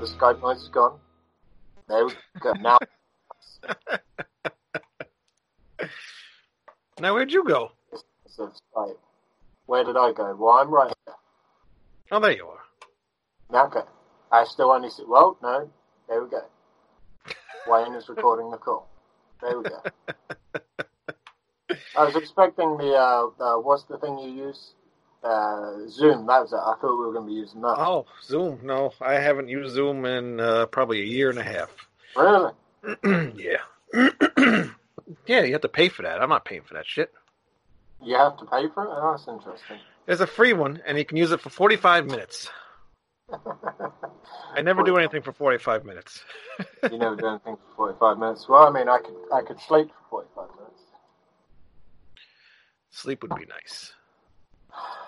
The Skype noise is gone. There we go. Now, Now, where'd you go? it's the Skype. Where did I go? Well, I'm right here. Oh, there you are. Now, okay. I still only see. Well, no. There we go. Wayne is recording the call. There we go. I was expecting the, uh, uh, what's the thing you use? Uh, Zoom. That was it. I thought we were going to be using that. Oh, Zoom. No, I haven't used Zoom in uh, probably a year and a half. Really? yeah. yeah, you have to pay for that. I'm not paying for that shit. You have to pay for it? Oh, that's interesting. There's a free one, and you can use it for 45 minutes. I never do anything for 45 minutes. you never do anything for 45 minutes. Well, I mean, I could I could sleep for 45 minutes. Sleep would be nice.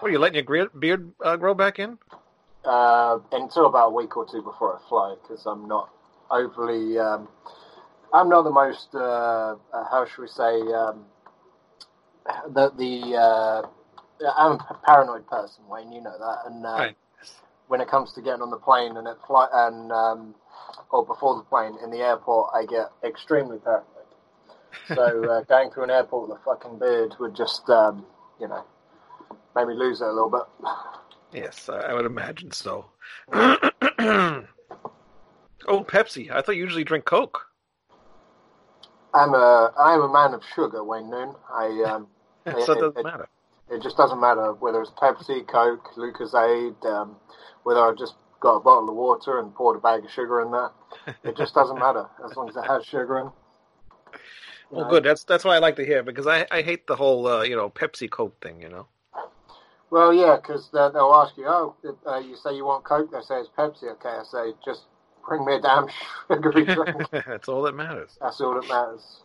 What are you letting your beard uh, grow back in? Uh, until about a week or two before I fly, because I'm not overly. Um, I'm not the most. Uh, uh, how should we say? Um, the the. Uh, I'm a paranoid person, Wayne. You know that, and uh, Right. when it comes to getting on the plane and it fly and um, or before the plane in the airport, I get extremely paranoid. So uh, going through an airport with a fucking beard would just, um, you know, make me lose it a little bit. Yes, I I would imagine so. oh, Pepsi. I thought you usually drink Coke. I'm a I'm a man of sugar, Wayne Noon. I um, so it it, doesn't it- matter. it just doesn't matter whether it's Pepsi, Coke, Lucozade, um, whether I've just got a bottle of water and poured a bag of sugar in that. It just doesn't matter as long as it has sugar in. Well, know? good. That's that's what I like to hear because I, I hate the whole uh, you know Pepsi Coke thing. You know. Well, yeah, because they'll ask you, oh, uh, you say you want Coke, they say it's Pepsi. Okay, I say, just bring me a damn sugary drink. that's all that matters. That's all that matters.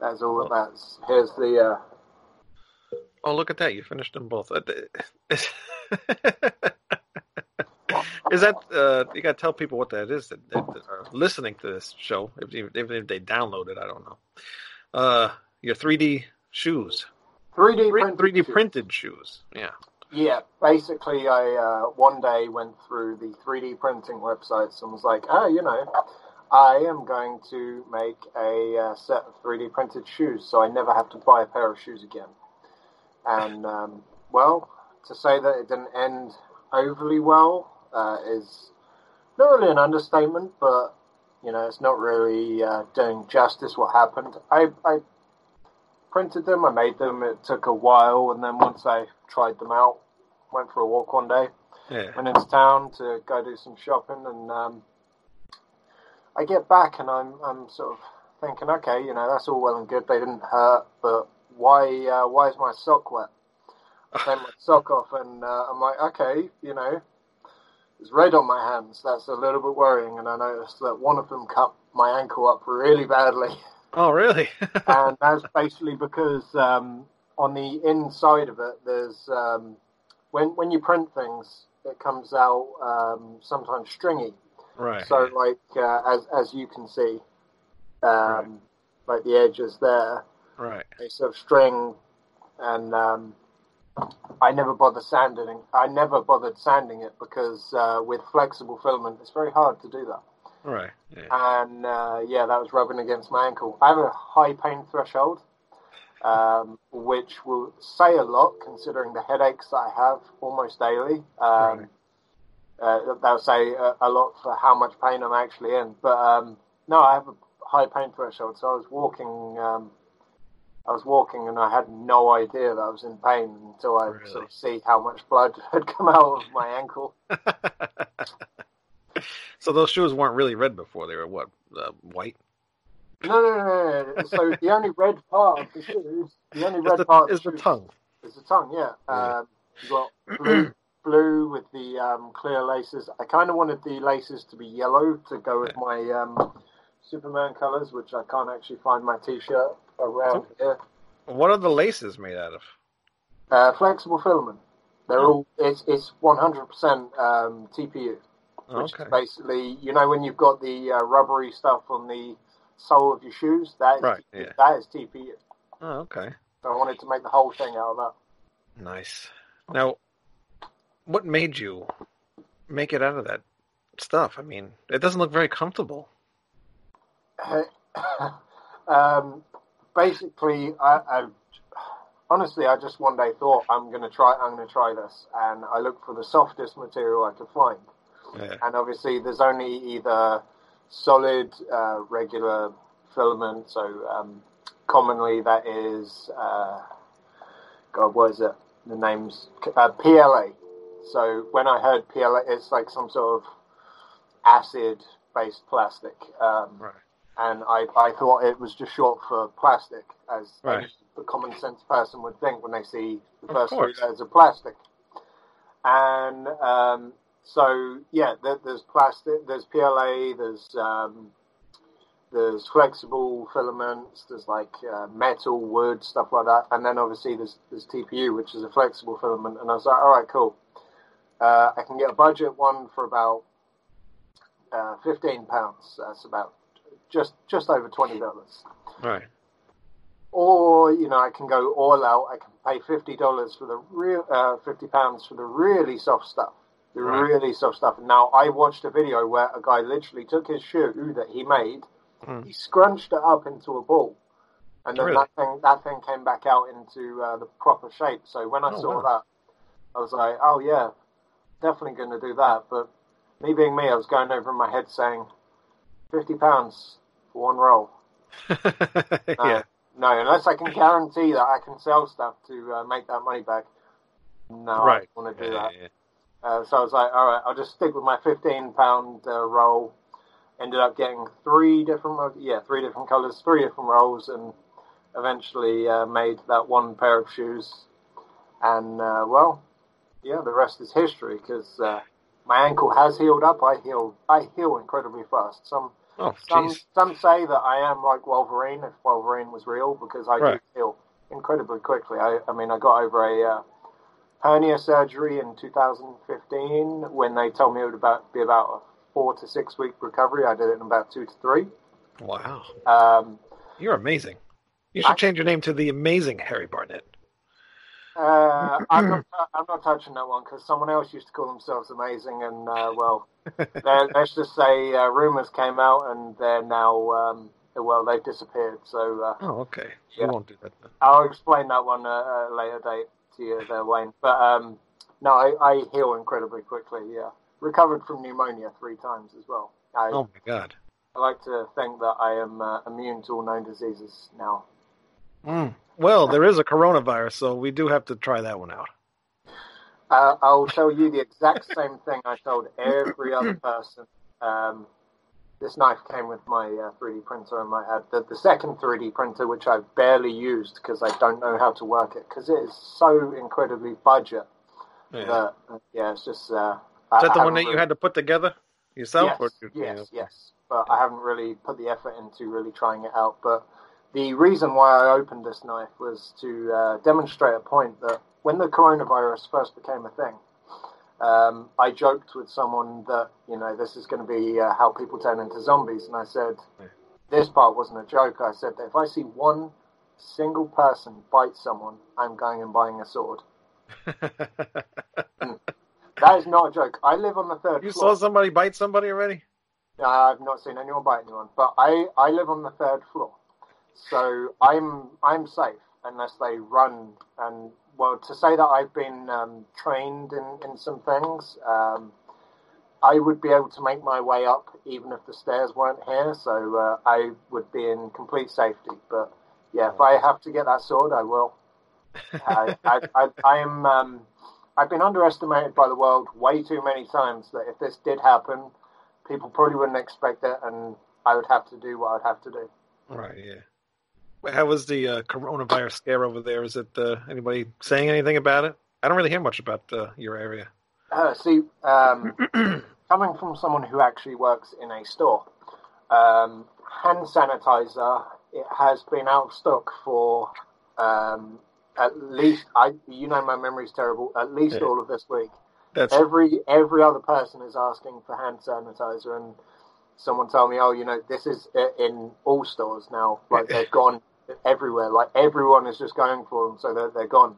That's all that matters. Here's the, uh, Oh, look at that! You finished them both. Uh, Is that uh, you got to tell people what that is that, that are listening to this show? If, even if they download it, I don't know. Uh, your 3D shoes, 3D printed. 3D shoes. printed shoes. Yeah. Yeah, basically, I uh, one day went through the 3D printing websites and was like, oh, you know, I am going to make a uh, set of 3D printed shoes so I never have to buy a pair of shoes again. And, um, well, to say that it didn't end overly well uh, is not really an understatement, but, you know, it's not really uh, doing justice what happened. I, I printed them, I made them, it took a while, and then once I tried them out, went for a walk one day, Yeah. went into town to go do some shopping, and um, I get back and I'm I'm sort of thinking, okay, you know, that's all well and good. They didn't hurt, but why uh, why is my sock wet? I take my sock off, and uh, I'm like, okay, you know, there's red on my hands. That's a little bit worrying, and I noticed that one of them cut my ankle up really badly. Oh, really? and that's basically because um, on the inside of it, there's um, when when you print things, it comes out um, sometimes stringy. right. So, like uh, as as you can see, um, like the edges there, right. they sort of string, and um, I never bother sanding. I never bothered sanding it because uh, with flexible filament, it's very hard to do that Right. Yeah. and uh, yeah, that was rubbing against my ankle. I have a high pain threshold, um, which will say a lot considering the headaches I have almost daily. Um, uh, that'll say a, a lot for how much pain I'm actually in. But um, no, I have a high pain threshold, so I was walking. Um, I was walking and I had no idea that I was in pain until I Really? sort of see how much blood had come out of my ankle. so those shoes weren't really red before; they were what? Uh, white. No, no, no, no. So the only red part of the shoes, the only red the, part is of the tongue? is the tongue. Yeah. Yeah. Um, you got blue, blue with the um, clear laces. I kind of wanted the laces to be yellow to go with my um, Superman colors, which I can't actually find my T-shirt around here. What are the laces made out of? Uh, flexible filament. They're Oh. all. It's it's one hundred percent um, TPU. Which okay. is basically you know when you've got the uh, rubbery stuff on the sole of your shoes. That is Right, TPU. yeah. That is TPU. Oh, okay. So I wanted to make the whole thing out of that. Nice. Now, what made you make it out of that stuff? I mean, it doesn't look very comfortable. um, basically, I, I honestly, I just one day thought I'm going to try. I'm going to try this, and I looked for the softest material I could find. Yeah. And obviously, there's only either solid, uh, regular filament. So um, commonly, that is, uh, God, what is it? The name's uh, PLA. So when I heard PLA, it's like some sort of acid-based plastic. Um, Right. and I, I thought it was just short for plastic, as Right. common sense person would think when they see the first three letters of plastic. And um, so, yeah, there, there's plastic, there's PLA, there's um, there's flexible filaments, there's like uh, metal, wood, stuff like that, and then obviously there's there's TPU, which is a flexible filament. And I was like, all right, cool. Uh, I can get a budget one for about uh, fifteen pounds. That's about just just over twenty dollars. Right. Or you know, I can go all out. I can pay fifty dollars for the real, uh, fifty pounds for the really soft stuff. Right. really soft stuff. Now, I watched a video where a guy literally took his shoe that he made, Mm. he scrunched it up into a ball, and then Really? that thing that thing came back out into uh, the proper shape. So when I Oh, saw wow. that, I was like, oh yeah, definitely going to do that. But me being me, I was going over in my head saying, fifty pounds for one roll. yeah. No, unless I can guarantee that I can sell stuff to uh, make that money back. No, Right. I don't want to Yeah, do that. yeah, yeah. Uh, so I was like, all right, I'll just stick with my 15 pound uh, roll. Ended up getting three different, yeah, three different colors, three different rolls, and eventually uh, made that one pair of shoes. And uh, well, yeah, the rest is history because uh, my ankle has healed up. I heal, I heal incredibly fast. Some Oh, some some say that I am like Wolverine if Wolverine was real because I Right. do heal incredibly quickly. I, I mean, I got over a uh, hernia surgery in 2015 when they told me it would about be about a four to six week recovery. I did it in about two to three. Wow. Um, You're amazing. You should I- change your name to the amazing Harry Barnett. uh, I'm not I'm not touching that one because someone else used to call themselves amazing, and uh, well, let's just say uh, rumors came out and they're now um, well they've disappeared. So. Uh, Oh, okay. Yeah. We won't do that then. I'll explain that one at a later date to you there, Wayne. But um, no, I, I heal incredibly quickly. Yeah, recovered from pneumonia three times as well. I, Oh my God. I like to think that I am uh, immune to all known diseases now. Mm. Well, there is a coronavirus, so we do have to try that one out. Uh, I'll tell you the exact same thing I told every other person. Um, this knife came with my uh, 3D printer, and my had the, the second 3D printer, which I've barely used because I don't know how to work it because it is so incredibly budget. Yeah. that, uh, yeah, it's just. Uh, Is that the one that you had to put together yourself? Yes, or yes, yes. But I haven't really put the effort into really trying it out. But the reason why I opened this knife was to uh, demonstrate a point that when the coronavirus first became a thing, um, I joked with someone that you know this is going to be uh, how people turn into zombies, and I said this part wasn't a joke. I said that if I see one single person bite someone, I'm going and buying a sword. That is not a joke. I live on the third you floor. saw somebody bite somebody already? Uh, I've not seen anyone bite anyone, but I, I live on the third floor, so I'm I'm safe unless they run. And well, to say that I've been um, trained in, in some things, um, I would be able to make my way up even if the stairs weren't here. So uh, I would be in complete safety. But yeah, if I have to get that sword, I will. I, I, I, I am. Um, I've been underestimated by the world way too many times. That if this did happen, people probably wouldn't expect it, and I would have to do what I'd have to do. Right, yeah. How was the uh, coronavirus scare over there? Is it uh, anybody saying anything about it? I don't really hear much about uh, your area. Uh, see, um, coming from someone who actually works in a store, um, hand sanitizer it has been out of stock for um, at least I. You know, my memory's terrible. At least Yeah. all of this week. That's every every other person is asking for hand sanitizer, and someone told me, "Oh, you know, this is in all stores now. Like they've gone everywhere. Like everyone is just going for them, so they're they're gone."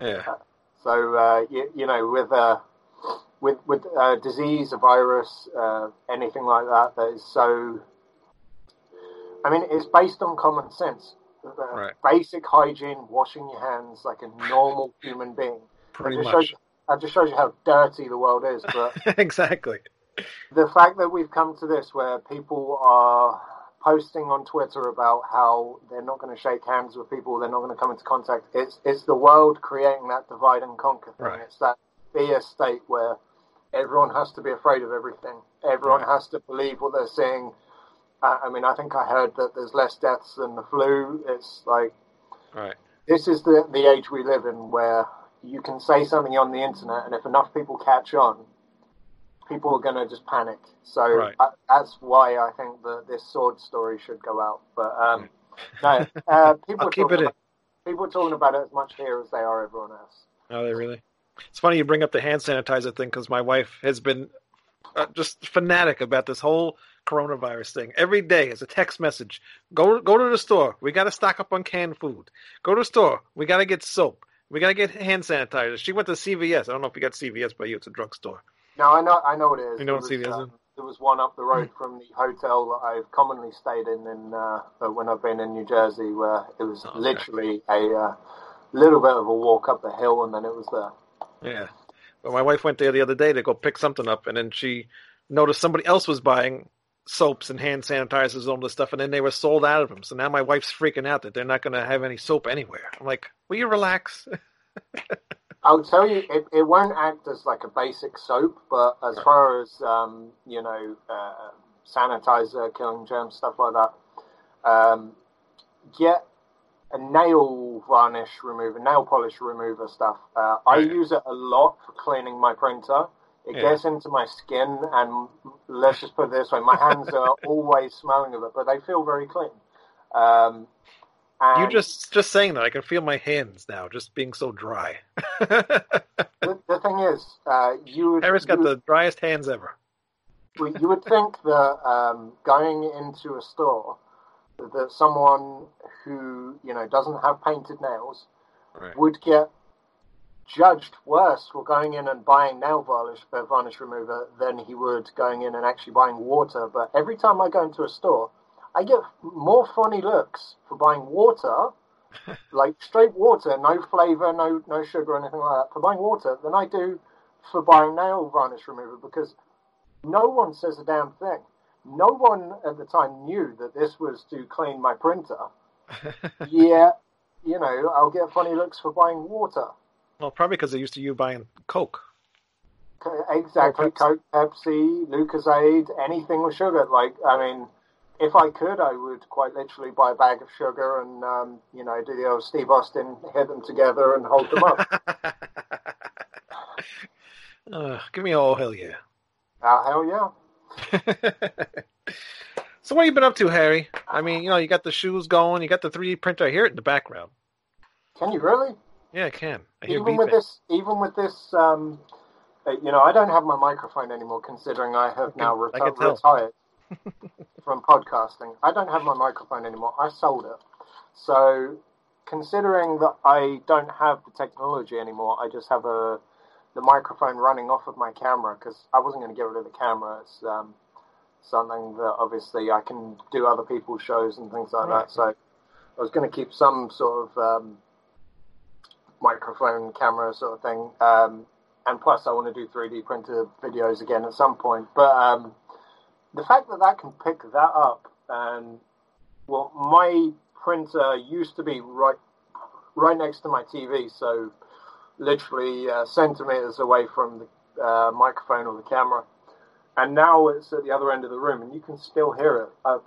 yeah. So uh, you, you know, with uh, with with a disease, a virus, uh, anything like that that is so. I mean, it's based on common sense. Uh, Right. Basic hygiene, washing your hands like a normal human being. Pretty that just much. Shows, that just shows you how dirty the world is. But exactly. The fact that we've come to this where people are posting on Twitter about how they're not going to shake hands with people, they're not going to come into contact. It's it's the world creating that divide and conquer thing. Right. It's that fear state where everyone has to be afraid of everything. Everyone Right. has to believe what they're seeing. Uh, I mean, I think I heard that there's less deaths than the flu. It's like Right. this is the the age we live in where you can say something on the internet, and if enough people catch on, people are going to just panic. So Right. uh, that's why I think that this sword story should go out. But um, no, uh, people are talking about, people are talking about it as much here as they are everyone else. Are they really? It's funny you bring up the hand sanitizer thing because my wife has been uh, just fanatic about this whole coronavirus thing. Every day is a text message. Go go to the store. We got to stock up on canned food. Go to the store. We got to get soap. We got to get hand sanitizer. She went to CVS. I don't know if you got CVS by you. It's a drugstore. No, I know, I know what it is. You know There what was, CVS is? There was one up the road from the hotel that I've commonly stayed in, in uh, when I've been in New Jersey, where it was Oh, okay. literally a uh, little bit of a walk up the hill, and then it was there. Yeah. But my wife went there the other day to go pick something up, and then she noticed somebody else was buying soaps and hand sanitizers and all this stuff, and then they were sold out of them. So now my wife's freaking out that they're not going to have any soap anywhere. I'm like, will you relax? I'll tell you, it, it won't act as like a basic soap, but as Right. far as um, you know, uh, sanitizer, killing germs, stuff like that, um, get a nail varnish remover, nail polish remover stuff. Uh, I Right. use it a lot for cleaning my printer. It Yeah. gets into my skin, and let's just put it this way: my hands are always smelling of it, but they feel very clean. Um, you just just saying that I can feel my hands now, just being so dry. the, the thing is, uh, you would Harris got you, the driest hands ever. Well, you would think that um, going into a store, that someone who you know doesn't have painted nails Right. would get judged worse for going in and buying nail varnish, uh, varnish remover than he would going in and actually buying water. But every time I go into a store, I get more funny looks for buying water, like straight water, no flavor, no no sugar, or anything like that, for buying water than I do for buying nail varnish remover because no one says a damn thing. No one at the time knew that this was to clean my printer. yeah, you know, I'll get funny looks for buying water. well, probably because they're used to you buying Coke. Exactly, Pepsi. Coke, Pepsi, Lucozade, anything with sugar. Like, I mean, if I could, I would quite literally buy a bag of sugar and, um, you know, do the old Steve Austin, hit them together and hold them up. uh, give me a oh hell yeah. Ah, hell yeah. so what have you been up to, Harry? I mean, you know, you got the shoes going, you got the 3D printer. I hear it in the background. Can you really? Yeah, I can. I hear even with this, even with this, um, uh, you know, I don't have my microphone anymore, considering I have now I can tell. retired from podcasting. I don't have my microphone anymore. I sold it. So, considering that I don't have the technology anymore, I just have a the microphone running off of my camera because I wasn't going to get rid of the camera. It's um, something that obviously I can do other people's shows and things like Right. that. So, I was going to keep some sort of um, microphone camera sort of thing. Um, and plus, I want to do 3D printed videos again at some point. But um, the fact that that can pick that up, and well, my printer used to be right, right next to my TV, so literally uh, centimeters away from the uh, microphone or the camera. And now it's at the other end of the room, and you can still hear it. Uh,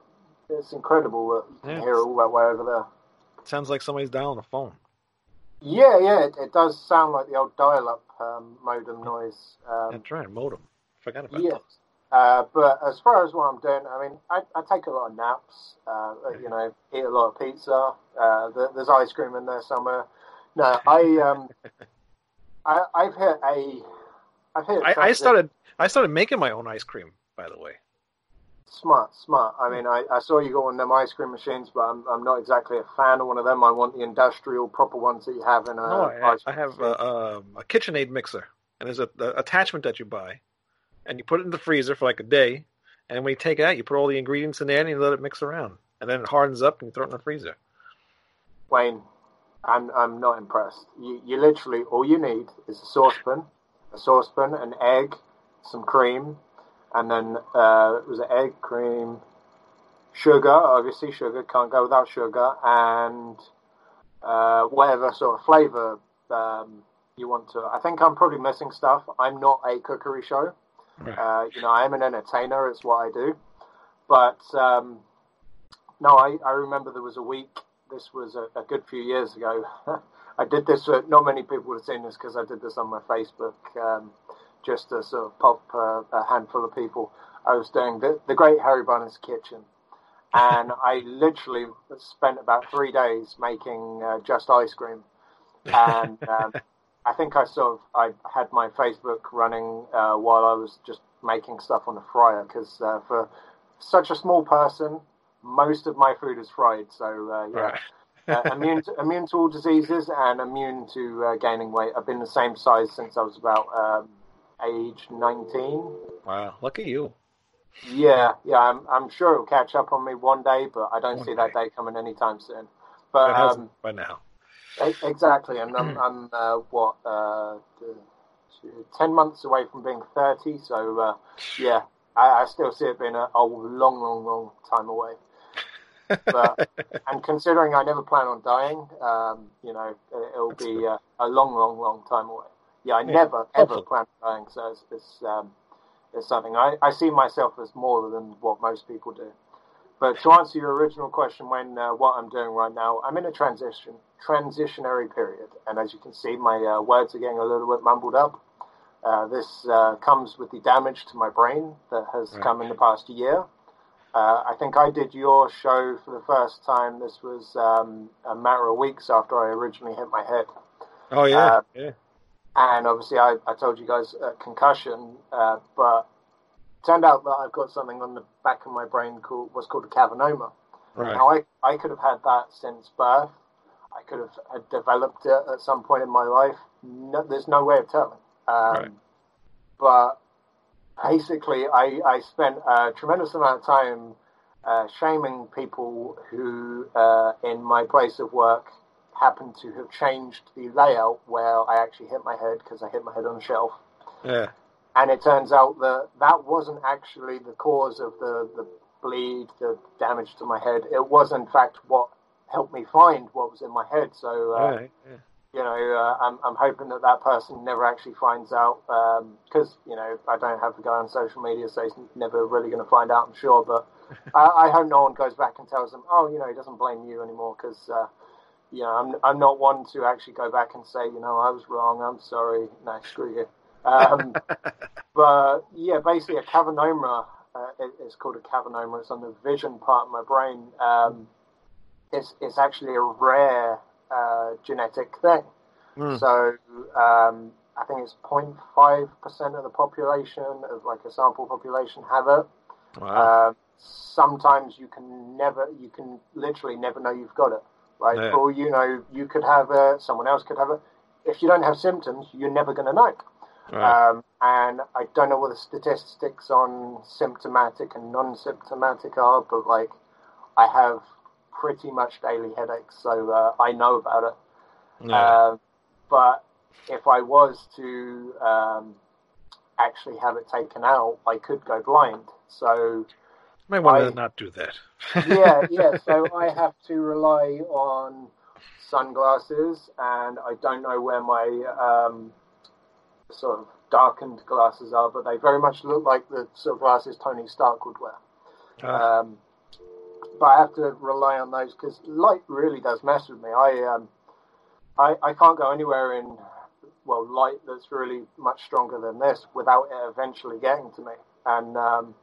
it's incredible that you can Yeah. hear it all that way over there. It Sounds like somebody's dialing a phone. Yeah, yeah, it, it does sound like the old dial-up um, modem noise. Um, That's right, modem. Forgot about yes. that. Uh, but as far as what I'm doing, I mean, I, I take a lot of naps. Uh, you know, eat a lot of pizza. Uh, there's ice cream in there somewhere. No, I um, I, I've hit a, I've hit. I, I started I started making my own ice cream, by the way. smart, smart. I mean, I, I saw you got one of them ice cream machines, but I'm I'm not exactly a fan of one of them. I want the industrial proper ones that you have in a. no, I, I have a, um, a KitchenAid mixer. and there's a, a attachment that you buy, and you put it in the freezer for like a day, and when you take it out, you put all the ingredients in there and you let it mix around, and then it hardens up and you throw it in the freezer. Wayne, I'm I'm not impressed. You you literally all you need is a saucepan, a saucepan, an egg, some cream, and then uh, it was egg, cream, sugar. Obviously, sugar can't go without sugar, and uh, whatever sort of flavor um, you want to. I think I'm probably missing stuff. I'm not a cookery show. Right. Uh, you know, I am an entertainer. It's what I do. But um, no, I, I remember there was a week. This was a, a good few years ago. I did this. For, not many people would have seen this because I did this on my Facebook, um, just to sort of pop uh, a handful of people. I was doing the, the Great Harry Barnett's Kitchen, and I literally spent about three days making uh, just ice cream. And um, I think I sort of I had my Facebook running uh, while I was just making stuff on the fryer because uh, for such a small person, most of my food is fried. So uh, yeah, Right. uh, immune to, immune to all diseases and immune to uh, gaining weight. I've been the same size since I was about um, age nineteen. Wow, look at you. Yeah, yeah, I'm I'm sure it'll catch up on me one day, but I don't One see that day. day coming anytime soon. But It um, by now. Exactly, and I'm, I'm uh, what uh, ten months away from being thirty, so uh, yeah, I, I still see it being a, a long, long, long time away. But and considering I never plan on dying, um, you know, it, it'll That's be uh, a long, long, long time away. Yeah, I Yeah, never ever plan on dying, so it's it's, um, it's something I, I see myself as more than what most people do. But to answer your original question, when uh, what I'm doing right now, I'm in a transition transitionary period, and as you can see, my uh, words are getting a little bit mumbled up. Uh, this uh, comes with the damage to my brain that has Right. come in the past year. Uh, I think I did your show for the first time. This was um, a matter of weeks after I originally hit my head. Oh yeah, Uh, yeah. And obviously, I, I told you guys concussion, uh, but turned out that I've got something on the back of my brain called what's called a cavernoma. Right. Now, I, I could have had that since birth. I could have had developed it at some point in my life. No, there's no way of telling. Um, Right. But basically, I, I spent a tremendous amount of time uh, shaming people who, uh, in my place of work, happened to have changed the layout where I actually hit my head because I hit my head on a shelf. Yeah. And it turns out that that wasn't actually the cause of the, the bleed, the damage to my head. It was, in fact, what helped me find what was in my head. So, uh, right. Yeah. you know, uh, I'm, I'm hoping that that person never actually finds out because, you know, I don't have the guy on social media, so he's never really going to find out, I'm sure. But I, I hope no one goes back and tells them, oh, you know, he doesn't blame you anymore because, uh, you know, I'm, I'm not one to actually go back and say, you know, I was wrong, I'm sorry. No, screw you. Um, but yeah, basically, a cavernoma uh, it, it's called a cavernoma. It's on the vision part of my brain. Um, it's it's actually a rare uh, genetic thing. Hmm. So um, I think it's 0.5 percent of the population of like a sample population have it. Wow. Um, sometimes you can never, you can literally never know you've got it. Like Yeah. all you know, you could have it. Someone else could have it. If you don't have symptoms, you're never going to know. Right. Um, and I don't know what the statistics on symptomatic and non-symptomatic are, but like I have pretty much daily headaches, so uh, I know about it. yeah. Uh, but if I was to um, actually have it taken out, I could go blind. So Might want I- to not do that. yeah, yeah. So I have to rely on sunglasses, and I don't know where my um, sort of darkened glasses are, but they very much look like the sort of glasses Tony Stark would wear. Ah, Um, but I have to rely on those because light really does mess with me. I um, I, I can't go anywhere in well light that's really much stronger than this without it eventually getting to me. And um,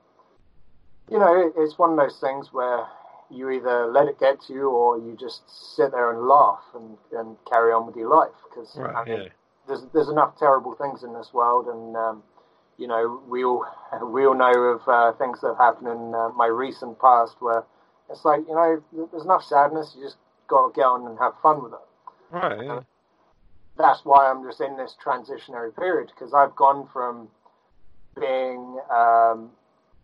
you know, it, it's one of those things where you either let it get to you or you just sit there and laugh and, and carry on with your life because right. I mean, yeah. There's there's enough terrible things in this world, and um, you know we all we all know of uh, things that have happened in uh, my recent past where it's like you know there's enough sadness. You just got to get on and have fun with it. Right. Yeah. that's why I'm just in this transitionary period because I've gone from being, um,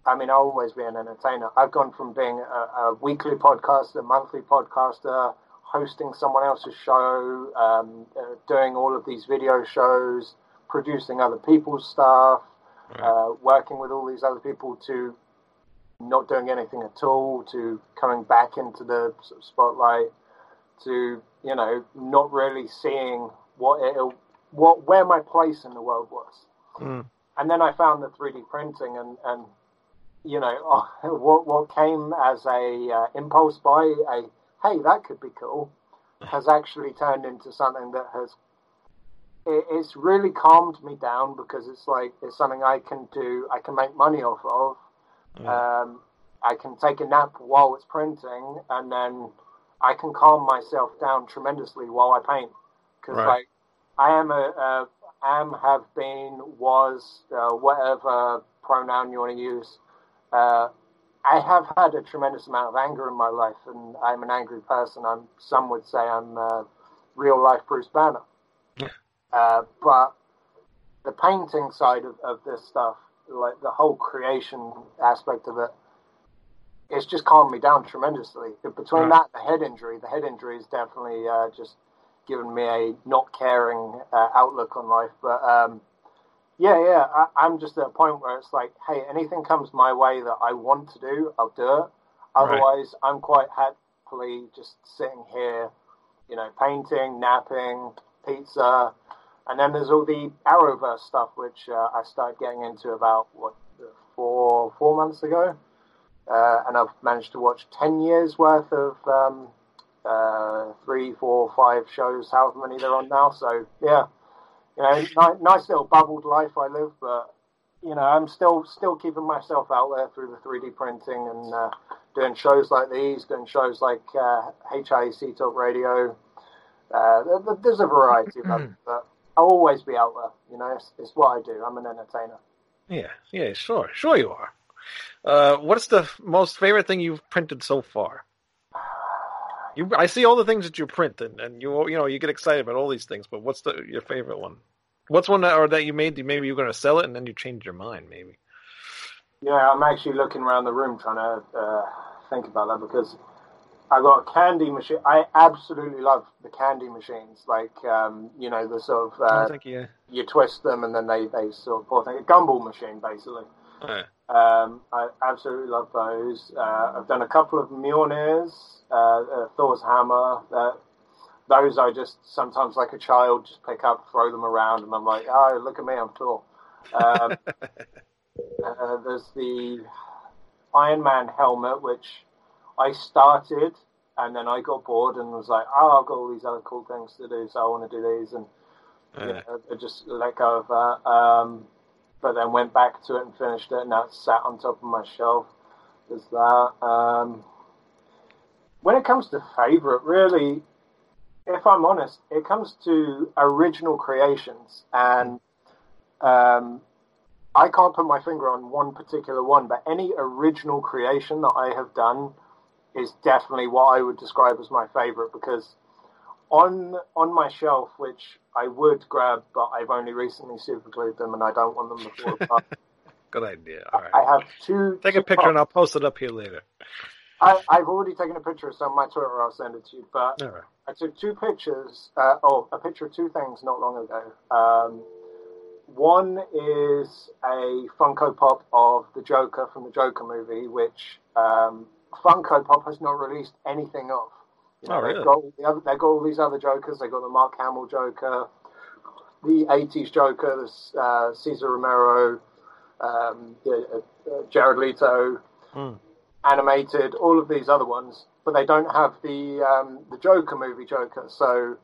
I mean, I'll always be an entertainer. I've gone from being a, a weekly podcaster, monthly podcaster, hosting someone else's show, um, uh, doing all of these video shows, producing other people's stuff, uh, working with all these other people to not doing anything at all, to coming back into the spotlight, to you know not really seeing what it what where my place in the world was. Mm. And then I found the 3D printing and and you know what what came as a uh, impulse buy a hey that could be cool has actually turned into something that has it, it's really calmed me down because it's like it's something I can do I can make money off of. Um, I can take a nap while it's printing, and then I can calm myself down tremendously while I paint because right. like I am a, a am have been was uh, whatever pronoun you want to use. Uh, I have had a tremendous amount of anger in my life, and I'm an angry person. I'm some would say I'm uh, real life Bruce Banner. Yeah. Uh, but the painting side of, of this stuff, like the whole creation aspect of it, it's just calmed me down tremendously. Between that, the head injury, the head injury is definitely uh, just given me a not caring uh, outlook on life. But um, yeah, yeah, I, am just at a point where it's like, hey, anything comes my way that I want to do, I'll do it. Otherwise, right. I'm quite happily just sitting here, you know, painting, napping, pizza, and then there's all the Arrowverse stuff, which uh, I started getting into about what four four months ago, uh, and I've managed to watch ten years worth of um, uh, three, four, five shows, however many they're on now. So yeah, you know, nice, nice little bubbled life I live, but you know, I'm still still keeping myself out there through the 3D printing and uh, doing shows like these, doing shows like uh, HIAC Talk Radio. Uh, there's a variety of them, but I'll always be out there. You know, it's, it's, what I do. I'm an entertainer. Yeah, yeah, sure, sure you are. Uh, what's the most favorite thing you've printed so far? You, I see all the things that you print, and, and you you know you get excited about all these things. But what's the your favorite one? What's one that or that you made? Maybe you're going to sell it, and then you change your mind. Maybe. Yeah, I'm actually looking around the room trying to uh, think about that because I got a candy machine. I absolutely love the candy machines. Like um, you know the sort of uh, oh, you. you twist them and then they they sort of pour thing. A gumball machine basically. Um, I absolutely love those. Uh, I've done a couple of Mjolnirs, uh, uh, Thor's hammer. Uh, those I just sometimes, like a child, just pick up, throw them around, and I'm like, oh, look at me, I'm Thor. Um, uh, there's the Iron Man helmet, which I started, and then I got bored and was like, oh, I've got all these other cool things to do, so I want to do these, and you know, I just let go of that. Um, but then went back to it and finished it, and now it's sat on top of my shelf. There's that. Um, when it comes to favorite, really, if I'm honest, it comes to original creations, and um, I can't put my finger on one particular one, but any original creation that I have done is definitely what I would describe as my favorite because on on my shelf, which I would grab, but I've only recently superglued them, and I don't want them to fall Good idea. All right. I have two. Take two a picture, and I'll post it up here later. I, have already taken a picture, so on my Twitter I'll send it to you. But right. I took two pictures. Uh, oh, a picture of two things not long ago. Um, one is a Funko Pop of the Joker from the Joker movie, which um, Funko Pop has not released anything of. You know, oh, really? They've got, they've got all these other Jokers. They've got the Mark Hamill Joker, the 80s Joker, the uh, Cesar Romero, um, the, uh, Jared Leto, hmm. animated, all of these other ones, but they don't have the um, the Joker movie Joker. So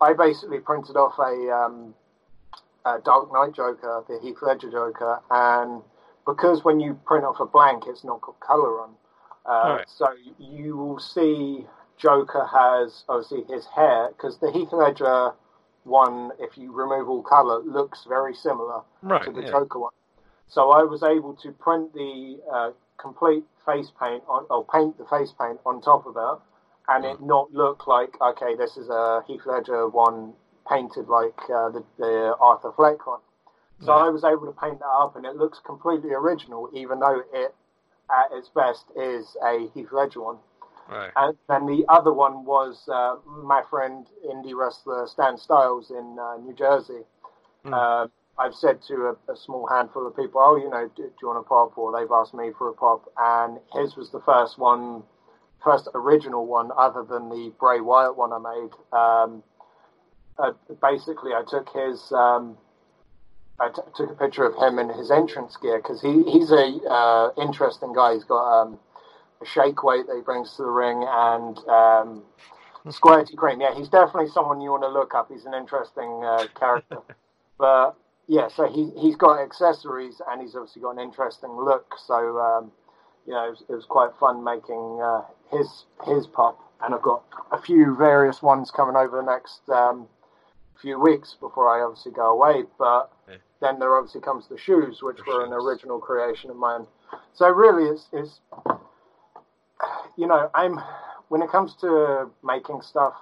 I basically printed off a, um, a Dark Knight Joker, the Heath Ledger Joker, and because when you print off a blank, it's not got color on. Uh, right. So you will see Joker has obviously his hair because the Heath Ledger one, if you remove all color, looks very similar right, to the yeah. Joker one. So I was able to print the uh, complete face paint on, or paint the face paint on top of it, and it not look like okay, this is a Heath Ledger one painted like uh, the, the Arthur Fleck one. So Yeah. I was able to paint that up, and it looks completely original, even though it, at its best, is a Heath Ledger one. Right. And then the other one was uh, my friend indie wrestler Stan Styles in uh, New Jersey. Hmm. Uh, I've said to a, a small handful of people, "Oh, you know, do, do you want a pop?" Or they've asked me for a pop, and his was the first one, first original one, other than the Bray Wyatt one I made. Um, uh, basically, I took his. Um, I t- took a picture of him in his entrance gear because he, he's a uh, interesting guy. He's got um, a shake weight that he brings to the ring and um, squirty cream. Yeah, he's definitely someone you want to look up. He's an interesting uh, character. but yeah, so he he's got accessories and he's obviously got an interesting look. So um, you know, it was, it was quite fun making uh, his his pop. And I've got a few various ones coming over the next um, few weeks before I obviously go away. But Yeah. then there obviously comes the shoes, which The were an original creation of mine. So really, it's, it's you know, I'm when it comes to making stuff,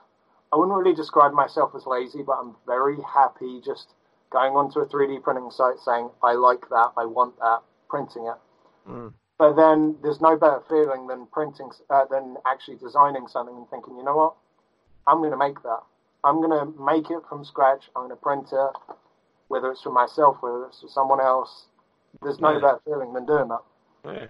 I wouldn't really describe myself as lazy, but I'm very happy just going onto a 3D printing site saying I like that, I want that, printing it. Mm. But then there's no better feeling than printing, uh, than actually designing something and thinking, you know what, I'm going to make that. I'm going to make it from scratch. I'm going to print it, whether it's for myself, whether it's for someone else. There's no Yeah. better feeling than doing that. Yeah.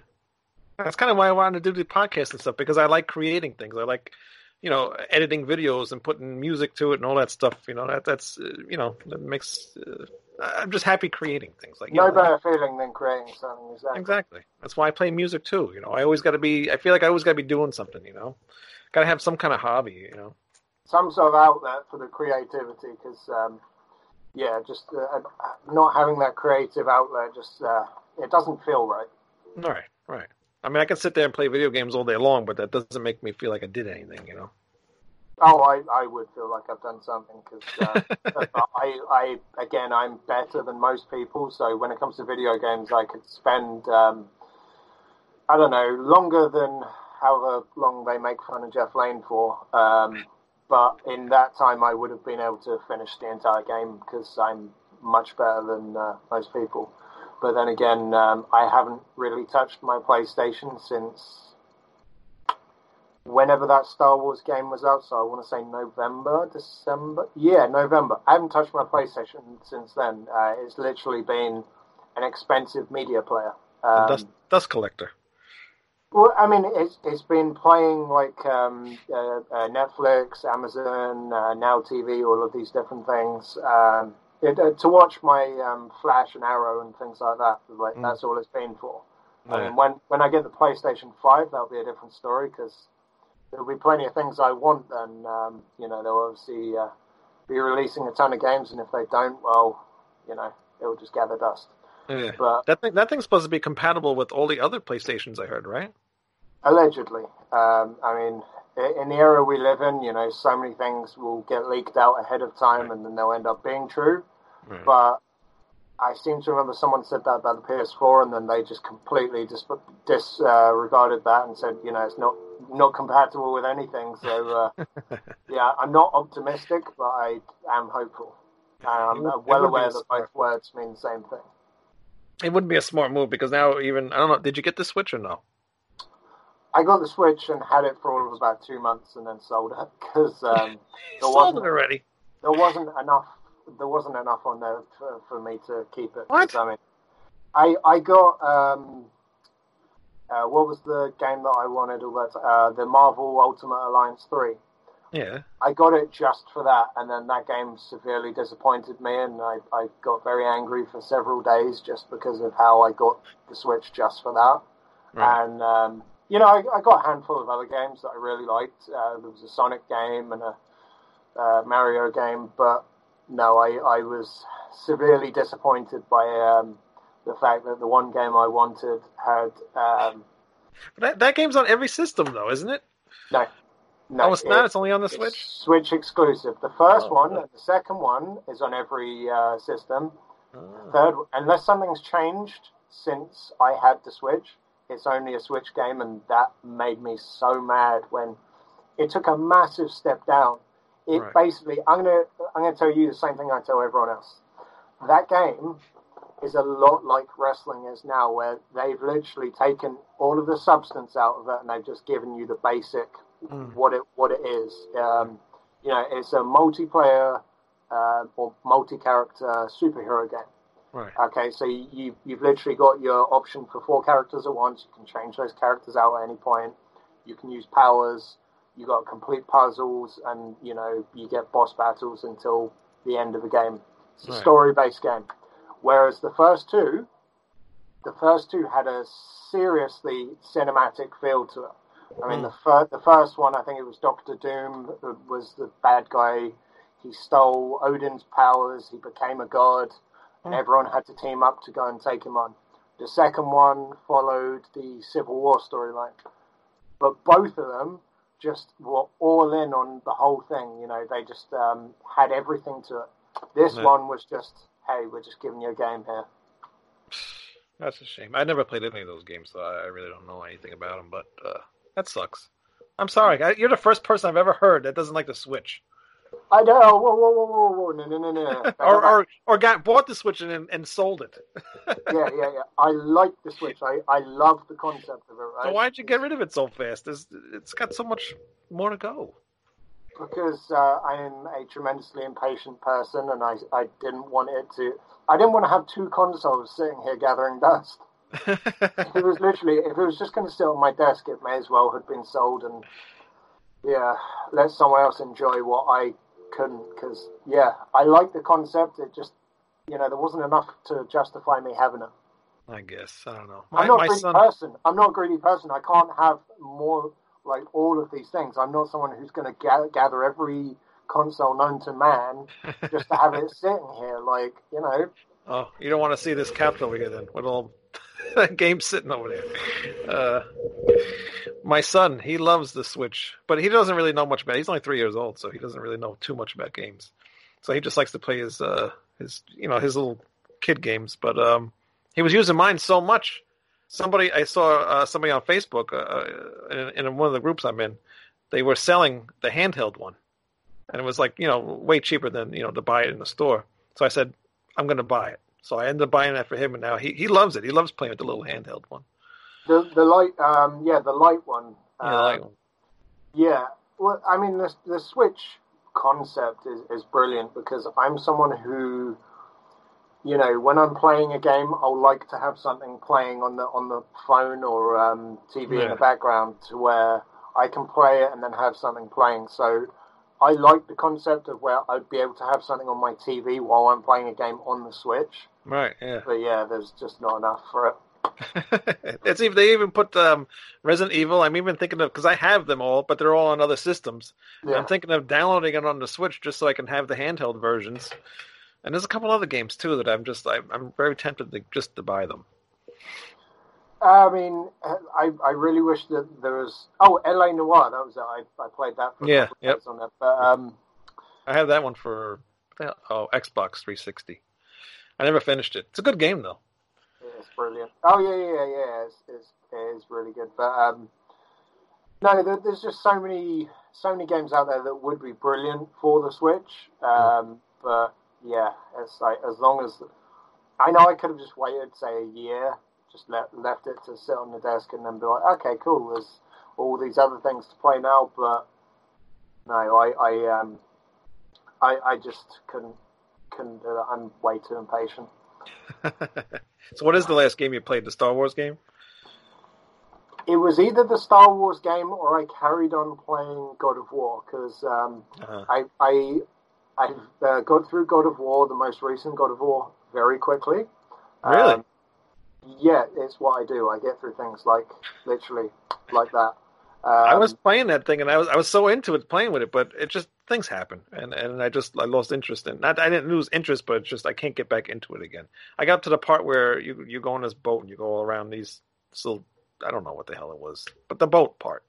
That's kind of why I wanted to do the podcast and stuff because I like creating things. I like, you know, editing videos and putting music to it and all that stuff. You know, that that's uh, you know that makes. Uh, I'm just happy creating things like No know, better feeling than creating something. Exactly. Exactly. That's why I play music too. You know, I always got to be. I feel like I always got to be doing something. You know, got to have some kind of hobby. You know. Some sort of outlet for the creativity, because um, yeah, just uh, not having that creative outlet just uh, it doesn't feel right. All right. Right. I mean, I can sit there and play video games all day long, but that doesn't make me feel like I did anything. You know. Oh, I, I would feel like I've done something because uh, I, I again I'm better than most people. So when it comes to video games, I could spend um, I don't know longer than however long they make fun of Jeff Lane for. Um, but in that time, I would have been able to finish the entire game because I'm much better than uh, most people. But then again, um, I haven't really touched my PlayStation since whenever that Star Wars game was out. So I want to say November, December. Yeah, November. I haven't touched my PlayStation since then. Uh, it's literally been an expensive media player. Um, dust dust collector. well, I mean, it's it's been playing like um, uh, uh, Netflix, Amazon, uh, Now TV, all of these different things. Um, it, uh, to watch my um, Flash and Arrow and things like that, like Mm. that's all it's been for. I Yeah. mean, when when I get the PlayStation Five, that'll be a different story because there'll be plenty of things I want. and um, you know they'll obviously uh, be releasing a ton of games, and if they don't, well, you know, it'll just gather dust. Yeah. But That thing that thing's supposed to be compatible with all the other PlayStations. I heard, right? Allegedly. Um, I mean, in the era we live in, you know, so many things will get leaked out ahead of time and then they'll end up being true. Right. But I seem to remember someone said that about the PS4 and then they just completely dis- disregarded that and said, you know, it's not not compatible with anything. So, uh, yeah, I'm not optimistic, but I am hopeful. And I'm uh, well aware that both words mean the same thing. It wouldn't be a smart move because now even I don't know. Did you get the Switch or no? I got the Switch and had it for all of about two months and then sold it because um, there sold wasn't it already. there wasn't enough there wasn't enough on there for, for me to keep it. What? I mean, I I got um, uh, what was the game that I wanted? All that uh, the Marvel Ultimate Alliance three. Yeah. I got it just for that, and then that game severely disappointed me, and I, I got very angry for several days just because of how I got the Switch just for that. Right. And um, you know, I, I got a handful of other games that I really liked. Uh, there was a Sonic game and a uh, Mario game, but no, I, I was severely disappointed by um, the fact that the one game I wanted had um, that, that game's on every system though, isn't it? no. No, oh, it's not. it- It's only on the Switch. Switch exclusive. The first Oh, one and the second one is on every uh, system. Ah. Third, unless something's changed since I had the Switch, it's only a Switch game, and that made me so mad when it took a massive step down It Right. basically, I'm gonna I'm gonna tell you the same thing I tell everyone else. That game is a lot like wrestling is now, where they've literally taken all of the substance out of it and they've just given you the basic Mm. what it what it is. Um, you know, it's a multiplayer uh, or multi-character superhero game. Right. Okay, so you you've literally got your option for four characters at once. You can change those characters out at any point. You can use powers. You got complete puzzles, and you know you get boss battles until the end of the game. It's a Right. story-based game. Whereas the first two, the first two had a seriously cinematic feel to it. I mean, Hmm. the fir- the first one, I think it was Doctor Doom uh, was the bad guy. He stole Odin's powers. He became a god, and Hmm. everyone had to team up to go and take him on. The second one followed the Civil War storyline, but both of them just were all in on the whole thing. You know, they just um, had everything to it. This Yeah. one was just, hey, we're just giving you a game here. That's a shame. I never played any of those games, so I I really don't know anything about them. But uh, that sucks. I'm sorry. I, you're the first person I've ever heard that doesn't like the Switch, I know. Whoa, whoa, whoa, whoa, whoa! No, no, no, no. or or, or got bought the Switch and and sold it. yeah, yeah, yeah. I like the Switch. I, I love the concept of it. Right? So why'd you get rid of it so fast? There's, it's got so much more to go. because uh, I am a tremendously impatient person, and I I didn't want it to. I didn't want to have two consoles sitting here gathering dust. It was literally, if it was just going to sit on my desk, it may as well have been sold, and yeah, let someone else enjoy what I couldn't. Because yeah, I like the concept. It just, you know, there wasn't enough to justify me having it. I guess I don't know. I'm not a greedy son. person. I'm not a greedy person. I can't have more like all of these things. I'm not someone who's going to gather, gather every console known to man just to have it sitting here. Like you know, Oh, you don't want to see this couch over here then, with all games sitting over there. Uh, my son, he loves the Switch, but he doesn't really know much about. He's only three years old, so he doesn't really know too much about games. So he just likes to play his, uh, his, you know, his little kid games. But um, he was using mine so much. Somebody, I saw uh, somebody on Facebook uh, in, in one of the groups I'm in. They were selling the handheld one, and it was like you know way cheaper than you know to buy it in the store. So I said, I'm going to buy it. So I ended up buying that for him, and now he, he loves it. He loves playing with the little handheld one. the the light, um, yeah, the light one. Yeah, um, like one. Yeah, well, I mean, the the Switch concept is, is brilliant because I'm someone who, you know, when I'm playing a game, I'll like to have something playing on the on the phone or um, TV in the background to where I can play it and then have something playing. So I like the concept of where I'd be able to have something on my TV while I'm playing a game on the Switch. Right, yeah. But yeah, there's just not enough for it. it's even they even put um, Resident Evil. I'm even thinking of because I have them all, but they're all on other systems. Yeah. I'm thinking of downloading it on the Switch just so I can have the handheld versions. And there's a couple other games too that I'm just I'm, I'm very tempted to just to buy them. I mean, I I really wish that there was. Oh, LA Noire. That was it. I I played that for a Yeah, couple of yep. on it. But um, I have that one for what the hell? oh Xbox 360. I never finished it. It's a good game though. it's brilliant. Oh yeah, yeah, yeah. yeah. It's, it's it is really good. But um, no, there, there's just so many so many games out there that would be brilliant for the Switch. Um, but yeah, it's like as long as I know, I could have just waited, say a year, just let, left it to sit on the desk, and then be like, okay, cool. There's all these other things to play now, but no, I I um I I just couldn't couldn't do. I'm way too impatient. so what is the last game you played? The Star Wars game? It was either the Star Wars game or I carried on playing God of War because um, Uh-huh. I I I've uh, got through God of War, the most recent God of War, very quickly. Really? Um, yeah, it's what I do. I get through things like literally like that. Um, I was playing that thing and I was I was so into it playing with it, but it just things happen and and I just I lost interest in not I didn't lose interest, but just I can't get back into it again. I got to the part where you you go on this boat and you go all around these little I don't know what the hell it was, but the boat part.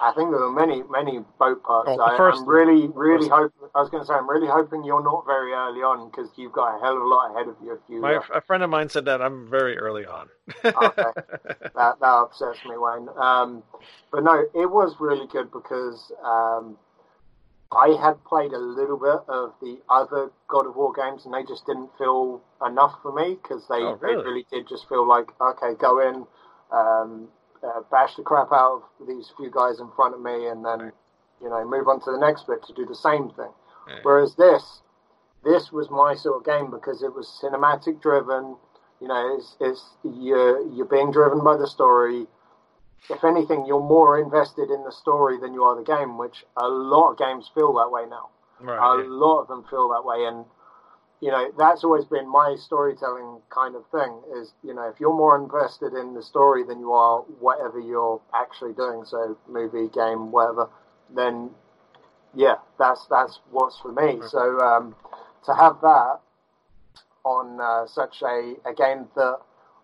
I think there were many many boat parts. Oh, I, I'm really really hoping. I was going to say I'm really hoping you're not very early on because you've got a hell of a lot ahead of you. If you My uh, a friend of mine said that I'm very early on. Okay. that that upsets me, Wayne. Um, but no, it was really good because um, I had played a little bit of the other God of War games, and they just didn't feel enough for me because they, Oh, really? they really did just feel like, okay, go in, um, uh, bash the crap out of these few guys in front of me, and then Right. you know move on to the next bit to do the same thing. Yeah. Whereas this, this was my sort of game because it was cinematic driven. You know, it's, it's you're you're being driven by the story. If anything, you're more invested in the story than you are the game, which a lot of games feel that way now. Right. A lot of them feel that way, and you know that's always been my storytelling kind of thing. Is you know if you're more invested in the story than you are whatever you're actually doing, so movie, game, whatever, then yeah, that's that's what's for me. Right. So um, to have that on uh, such a, a game that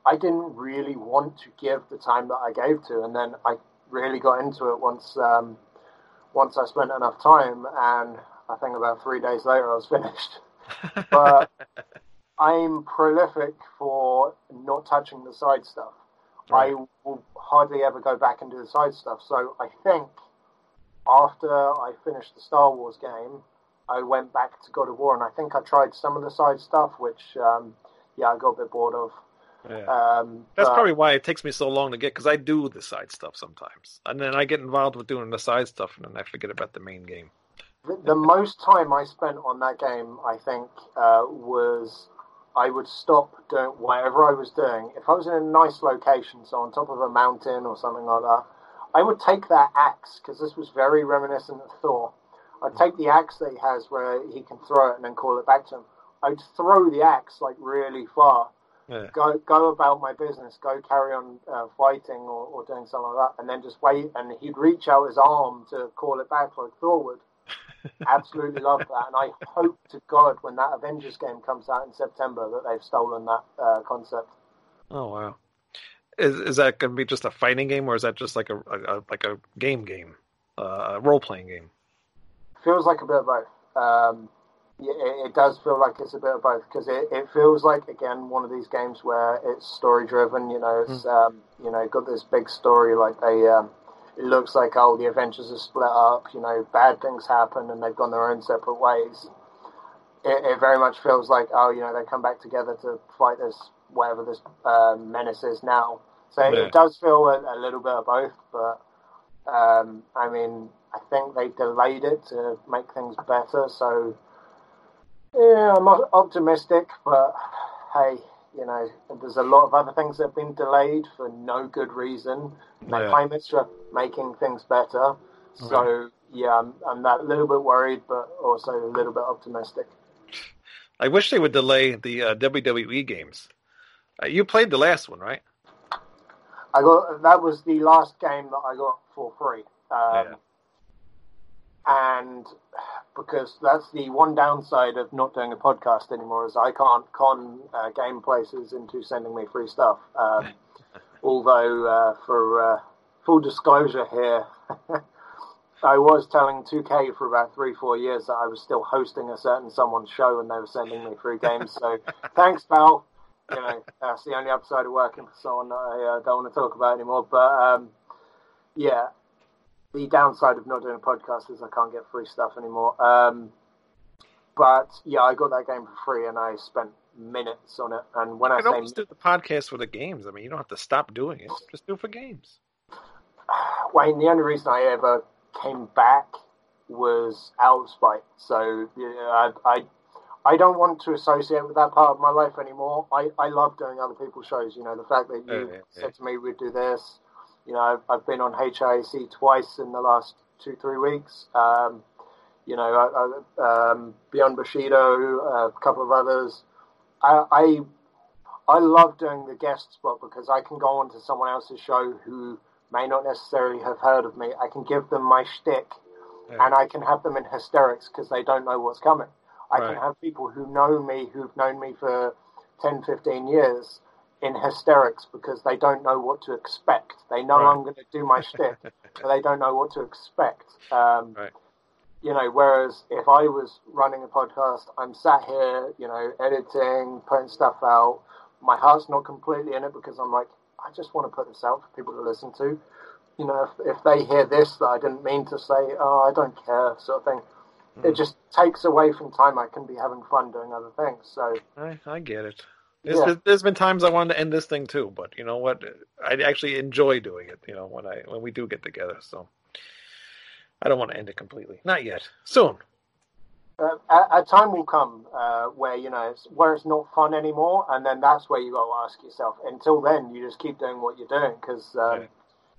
I didn't really want to give the time that I gave to, and then I really got into it once um, once I spent enough time, and I think about three days later I was finished. But I'm prolific for not touching the side stuff. Right. I will hardly ever go back and do the side stuff. So I think after I finished the Star Wars game, I went back to God of War, and I think I tried some of the side stuff, which um, yeah, I got a bit bored of. Yeah. Um, That's but- probably why it takes me so long to get because I do the side stuff sometimes, and then I get involved with doing the side stuff, and then I forget about the main game. The, most time I spent on that game, I think, uh, was I would stop doing whatever I was doing. If I was in a nice location, so on top of a mountain or something like that, I would take that axe because this was very reminiscent of Thor. I'd take the axe that he has where he can throw it and then call it back to him. I'd throw the axe like really far, Yeah. go go about my business, go carry on uh, fighting or, or doing something like that, and then just wait. And he'd reach out his arm to call it back like Thor would. Absolutely love that, and I hope to God when that Avengers game comes out in September that they've stolen that uh, concept. Oh wow. Is is that going to be just a fighting game, or is that just like a, a, a like a game game, uh, a role playing game? Feels like a bit of both. Um, yeah, it, it does feel like it's a bit of both because it, it feels like again one of these games where it's story driven. You know, it's um, you know got this big story like they. Um, it looks like oh the Avengers are split up. You know, bad things happen and they've gone their own separate ways. It, it very much feels like oh you know they come back together to fight this whatever this uh, menace is now. So Yeah. it does feel a, a little bit of both, but um, I mean, I think they delayed it to make things better. So, yeah, I'm op- optimistic, but hey, you know, there's a lot of other things that have been delayed for no good reason. They Yeah. claim it's for making things better. So, yeah, I'm, I'm that little bit worried, but also a little bit optimistic. I wish they would delay the uh, WWE games. Uh, you played the last one, right? I got that was the last game that I got for free. Um, Yeah. And because that's the one downside of not doing a podcast anymore is I can't con uh, game places into sending me free stuff. Um, although, uh, for uh, full disclosure here, I was telling 2K for about three, four years that I was still hosting a certain someone's show and they were sending me free games. So thanks, pal. You know, that's the only upside of working for someone I uh, don't want to talk about anymore. But um, yeah, the downside of not doing a podcast is I can't get free stuff anymore. Um, but yeah, I got that game for free and I spent minutes on it. And when I can say always do the podcast for the games. I mean, you don't have to stop doing it. Just do it for games. Wayne, the only reason I ever came back was out of spite. So yeah, I, I, I don't want to associate with that part of my life anymore. I, I love doing other people's shows. You know, the fact that you yeah, said to me we'd do this. You know, I've, I've been on HIAC twice in the last two, three weeks. Um, you know, I, I, um, Beyond Bushido, a couple of others. I, I I love doing the guest spot because I can go on to someone else's show who may not necessarily have heard of me. I can give them my shtick Yeah. and I can have them in hysterics because they don't know what's coming. I Right. can have people who know me, who've known me for 10, 15 years, in hysterics because they don't know what to expect. They know Right. I'm going to do my shtick, but they don't know what to expect. Um, Right. You know, whereas if I was running a podcast, I'm sat here, you know, editing, putting stuff out. My heart's not completely in it because I'm like, I just want to put this out for people to listen to. You know, if, if they hear this that I didn't mean to say, oh, I don't care, sort of thing. it just takes away from time I can be having fun doing other things. So I, I get it. There's, Yeah. there's been times I wanted to end this thing too, but you know what? I actually enjoy doing it. You know when I when we do get together. So I don't want to end it completely. Not yet. Soon. uh, a, a time will come uh, where you know it's, where it's not fun anymore, and then that's where you got to ask yourself. Until then, you just keep doing what you're doing because um, Yeah.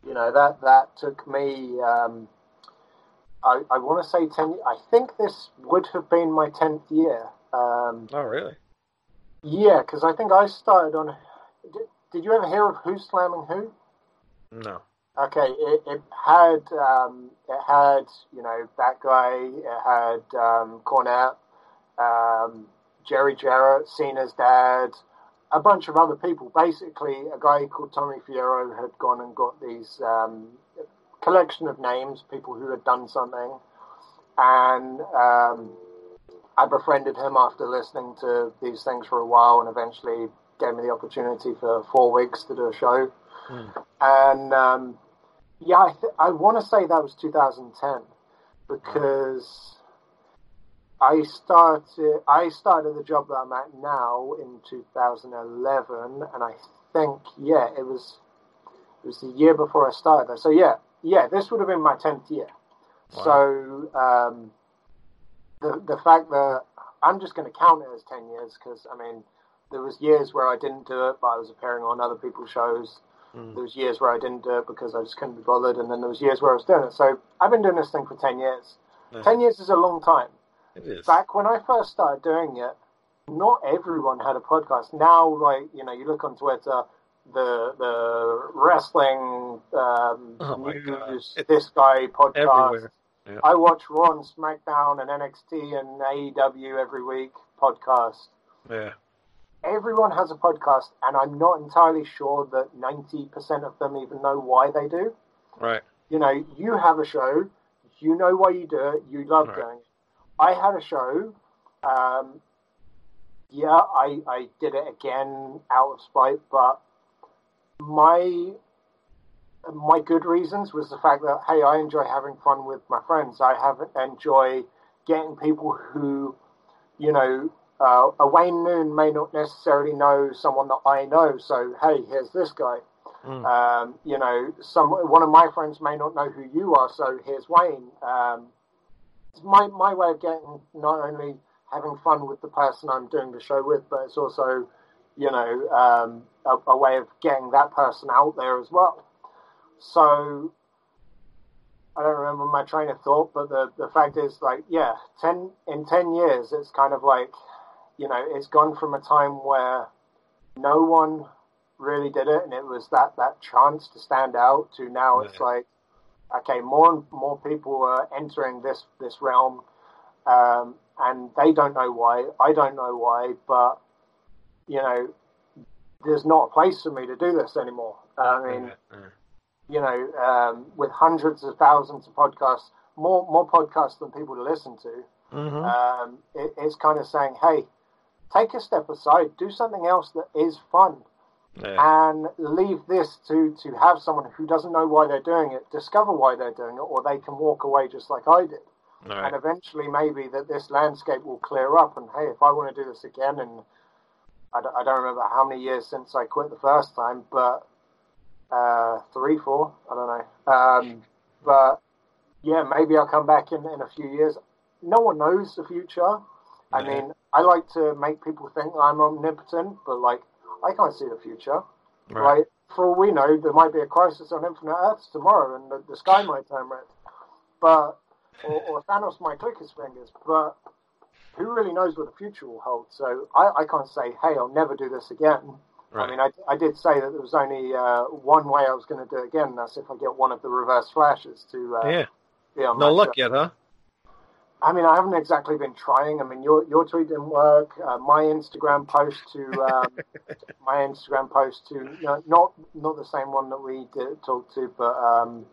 you know that that took me. Um, I, I want to say ten. I think this would have been my tenth year. Um, Oh really? Yeah, because I think I started on. Did, did you ever hear of Who's Slamming Who? No. Okay, it, it had um, it had you know that guy. It had um, Cornette, um, Jerry Jarrett, Cena's dad, a bunch of other people. Basically, a guy called Tommy Fierro had gone and got these um, collection of names, people who had done something, and um, I befriended him after listening to these things for a while, and eventually gave me the opportunity for four weeks to do a show. Hmm. And um, yeah, I, th- I want to say that was 2010 because I started I started the job that I'm at now in 2011, and I think yeah, it was it was the year before I started there. So yeah, yeah, this would have been my 10th year. Wow. So um, the the fact that I'm just going to count it as 10 years because I mean there was years where I didn't do it, but I was appearing on other people's shows. Mm. There was years where I didn't do it because I just couldn't be bothered, and then there was years where I was doing it. So I've been doing this thing for 10 years. Yeah. 10 years is a long time. It is. Back when I first started doing it, not everyone had a podcast. Now, like you know, you look on Twitter, the the wrestling um, Oh news, this guy podcast. everywhere. Yeah. I watch Raw and SmackDown and NXT and AEW every week podcast. Yeah. Everyone has a podcast, and I'm not entirely sure that 90% of them even know why they do. Right. You know, you have a show, you know why you do it, you love Right. doing it. I had a show, um, yeah, I, I did it again out of spite, but my my good reasons was the fact that hey, I enjoy having fun with my friends. I have enjoy getting people who, you know, uh, a Wayne Noon may not necessarily know someone that I know. So hey, here's this guy. Mm. Um, you know, some one of my friends may not know who you are. So here's Wayne. Um, it's my my way of getting not only having fun with the person I'm doing the show with, but it's also, you know, um, a, a way of getting that person out there as well. So I don't remember my train of thought, but the the fact is, like, yeah, ten in ten years, it's kind of like, you know, it's gone from a time where no one really did it, and it was that that chance to stand out, to now it's Yeah. like, okay, more and more people are entering this this realm, um, and they don't know why. I don't know why, but you know, there's not a place for me to do this anymore. I mean, Yeah. You know, um, with hundreds of thousands of podcasts, more more podcasts than people to listen to. Mhm. Um, it, it's kind of saying, hey, take a step aside, do something else that is fun, yeah. and leave this to to have someone who doesn't know why they're doing it discover why they're doing it, or they can walk away just like I did. Right. And eventually, maybe that this landscape will clear up. And hey, if I want to do this again, and I don't, I don't remember how many years since I quit the first time, but uh, three, four, I don't know. Um, but yeah, maybe I'll come back in, in a few years. No one knows the future. I Yeah. mean, I like to make people think I'm omnipotent, but like, I can't see the future. Right. Right? For all we know, there might be a crisis on Infinite Earths tomorrow, and the, the sky might turn red. But or, or Thanos might click his fingers. But who really knows what the future will hold? So I, I can't say, hey, I'll never do this again. Right. I mean, I, I did say that there was only uh, one way I was going to do it again, and that's if I get one of the reverse flashes to uh, yeah. be on No luck show. yet, huh? I mean, I haven't exactly been trying. I mean, your your tweet didn't work. Uh, my Instagram post to um, my Instagram post to you know, not not the same one that we did talk to, but um,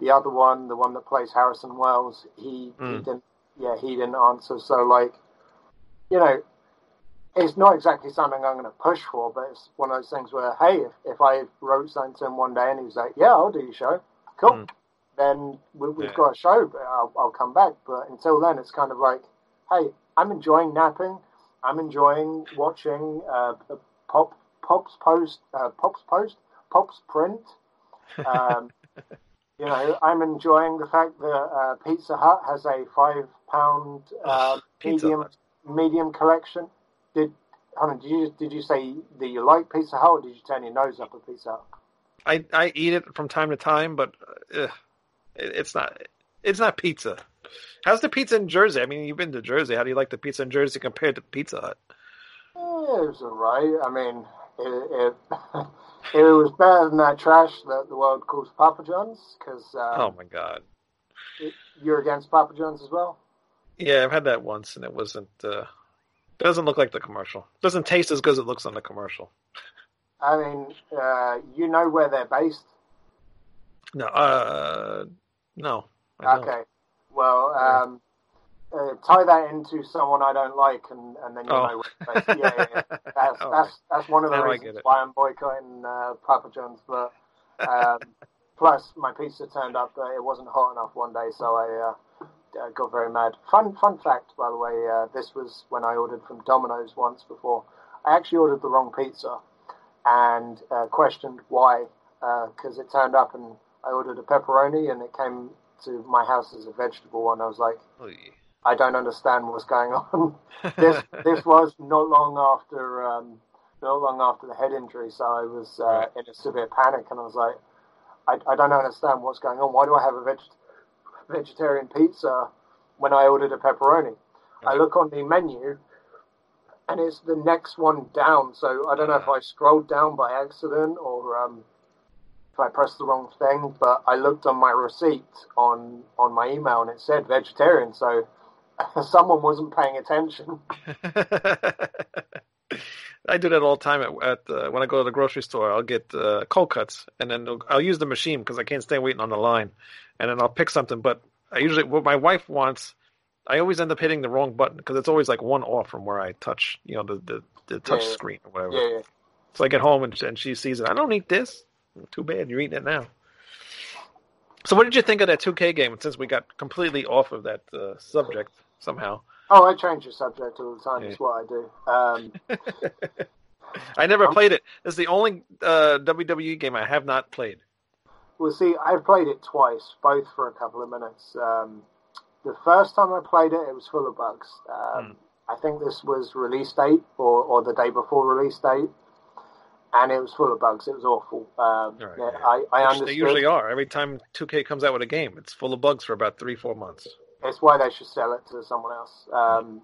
the other one, the one that plays Harrison Wells. He, he Mm. didn't. Yeah, he didn't answer. So like, you know, it's not exactly something I'm going to push for, but it's one of those things where, hey, if, if I wrote something to him one day and he was like, yeah, I'll do your show, cool. Mm. then we, we've Yeah. got a show. But I'll, I'll come back. But until then, it's kind of like, hey, I'm enjoying napping. I'm enjoying watching uh, Pop Pop's post, uh, Pop's post, Pop's print. Um, you know, I'm enjoying the fact that uh, Pizza Hut has a five pound uh, medium medium collection. Did on, did you did you say that you like Pizza Hut, or did you turn your nose up at Pizza Hut? I I eat it from time to time, but uh, it, it's not it's not pizza. How's the pizza in Jersey? I mean, you've been to Jersey. How do you like the pizza in Jersey compared to Pizza Hut? Eh, it was alright. I mean, it, it, it was better than that trash that the world calls Papa John's. Because oh um, my god. you're against Papa John's as well. Yeah, I've had that once, and it wasn't. Uh, doesn't look like the commercial. Doesn't taste as good as it looks on the commercial. I mean, uh, you know where they're based. No, uh, no. Okay. Well, um, uh, tie that into someone I don't like, and, and then you'll Oh. know where it's based. Yeah, yeah, yeah. That's, All that's, that's one of the reasons why I'm boycotting uh, Papa John's. But um, plus, my pizza turned up, uh, it wasn't hot enough one day, so I uh, uh, got very mad. Fun, fun fact, by the way, uh, this was when I ordered from Domino's once before. I actually ordered the wrong pizza and uh, questioned why, because it turned up and I ordered a pepperoni and it came to my house as a vegetable one. I was like, Oy. I don't understand what's going on. this this was not long after um, not long after the head injury, so I was uh, Right. in a severe panic, and I was like, I, I don't understand what's going on. Why do I have a veg- vegetarian pizza when I ordered a pepperoni? I look on the menu, and it's the next one down. So I don't know if I scrolled down by accident or um, if I pressed the wrong thing. But I looked on my receipt on on my email, and it said vegetarian. So someone wasn't paying attention. I do that all the time at, at uh, when I go to the grocery store. I'll get uh, cold cuts, and then I'll use the machine because I can't stand waiting on the line, and then I'll pick something. But I usually what my wife wants, I always end up hitting the wrong button because it's always like one off from where I touch, you know, the the, the touch Yeah, screen or whatever. Yeah, yeah. So I get home and, and she sees it. I don't eat this. Too bad you're eating it now. So what did you think of that 2K game? Since we got completely off of that uh, subject somehow, Oh, I change the subject all the time. Yeah. That's what I do. Um, I never Um, played it. It's the only uh, WWE game I have not played. well, see, I've played it twice, both for a couple of minutes. Um, the first time I played it, it was full of bugs. Um, I think this was release date or, or the day before release date, and it was full of bugs. It was awful. Um, Right, yeah, yeah. I, I understood. they usually are. Every time 2K comes out with a game, it's full of bugs for about three, four months. It's why they should sell it to someone else. Um,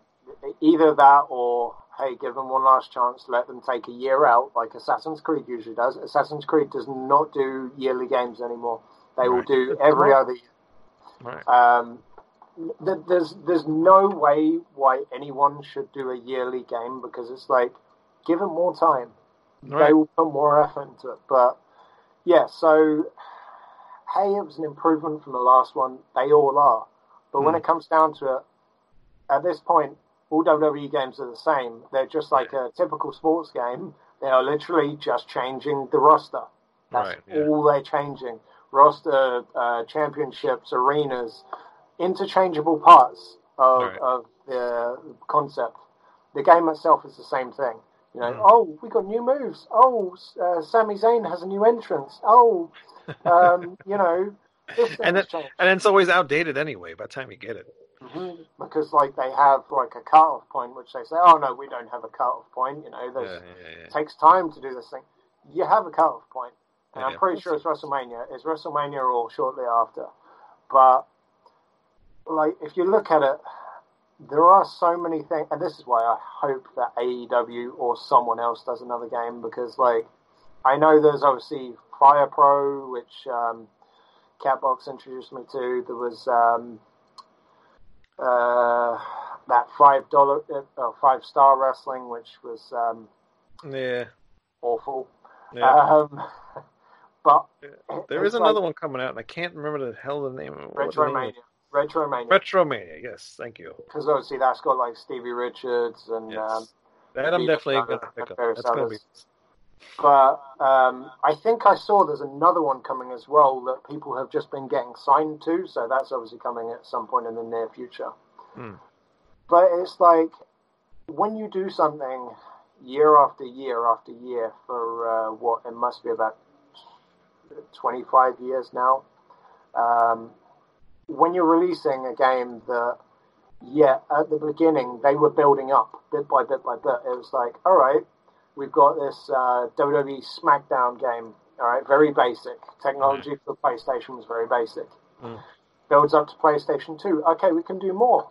either that or, hey, give them one last chance, let them take a year out, like Assassin's Creed usually does. Assassin's Creed does not do yearly games anymore. They will do every other year. Right. Um, th- there's there's no way why anyone should do a yearly game because it's like give them more time. They will put more effort into it. But yeah, so hey, it was an improvement from the last one. They all are. But when Hmm. it comes down to it, at this point, all WWE games are the same. They're just like a typical sports game. They are literally just changing the roster. That's Right, yeah. all they're changing. Roster, uh, championships, arenas, interchangeable parts of, Right. of the concept. The game itself is the same thing. You know, Hmm. oh, we got new moves. Oh, uh, Sami Zayn has a new entrance. Oh, um, you know, And changed. And it's always outdated anyway by the time you get it. Mhm. Because like they have like a cut-off point, which they say, oh no, we don't have a cut-off point. You know, Yeah, yeah, yeah. it takes time to do this thing. You have a cut-off point, and. I'm pretty sure it's WrestleMania. It's WrestleMania or shortly after. But like, if you look at it, there are so many things, and this is why I hope that AEW or someone else does another game because, like, I know there's obviously Fire Pro, which um, Catbox introduced me to. There was um, uh, that five dollar, uh, five star wrestling, which was um, Yeah. awful. yeah. Um, but there it's another like one coming out, and I can't remember the hell the name of what the name Retromania. Retromania. Retromania, yes, thank you. Because obviously that's got like Stevie Richards and Yes. um, that I'm definitely gonna pick up. That's going to be. But um, I think I saw there's another one coming as well that people have just been getting signed to, so that's obviously coming at some point in the near future. Hmm. But it's like when you do something year after year after year for uh, what it must be about 25 years now. Um, when you're releasing a game that, yeah, at the beginning they were building up bit by bit by bit. It was like, all right, we've got this uh, WWE SmackDown game. All right, very basic. Technology for the PlayStation was very basic. Mm. Builds up to PlayStation 2. Okay, we can do more.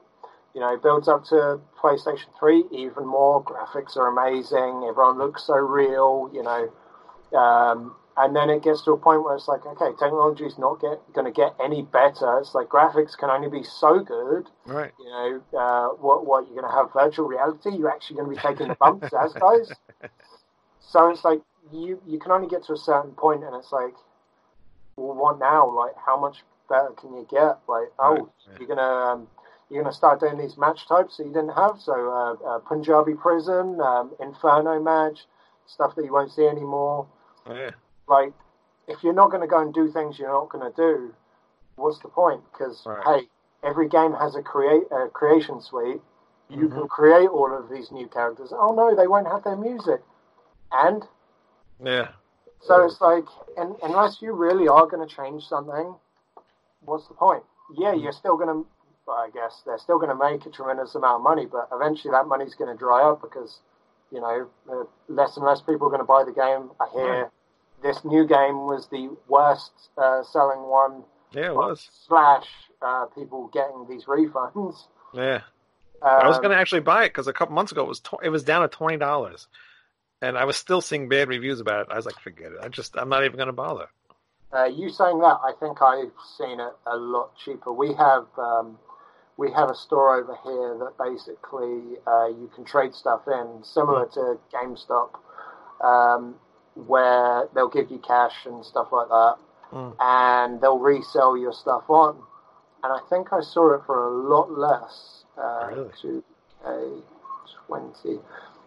You know, builds up to PlayStation 3, even more. Graphics are amazing. Everyone looks so real, you know. Um, and then it gets to a point where it's like, okay, technology is not get, going to get any better. It's like graphics can only be so good. Right. You know, uh, what what you're going to have virtual reality? You're actually going to be taking the bumps as guys. So it's like you you can only get to a certain point, and it's like, well, what now? Like, how much better can you get? Like, oh, Right, yeah. you're gonna um, you're gonna start doing these match types that you didn't have. So uh, uh, Punjabi prison, um, Inferno match, stuff that you won't see anymore Oh, yeah. Like if you're not going to go and do things you're not going to do what's the point? Because Right. hey every game has a create a creation suite. You Mhm. can create all of these new characters. Oh no they won't have their music. And Yeah. so it's like and, unless you really are going to change something what's the point? Yeah you're still going to well, i guess they're still going to make a tremendous amount of money but eventually that money's going to dry up because you know uh, less and less people are going to buy the game. I hear this new game was the worst uh, selling one Yeah, it was. slash uh, people getting these refunds Yeah. I was Um, going to actually buy it because a couple months ago it was tw- it was down to twenty dollars, and I was still seeing bad reviews about it. I was like, forget it. I just I'm not even going to bother. Uh, you saying that, I think I've seen it a lot cheaper. We have um, we have a store over here that basically uh, you can trade stuff in, similar to GameStop, um, where they'll give you cash and stuff like that, Mm. and they'll resell your stuff on. And I think I saw it for a lot less. Uh, Really? To a twenty.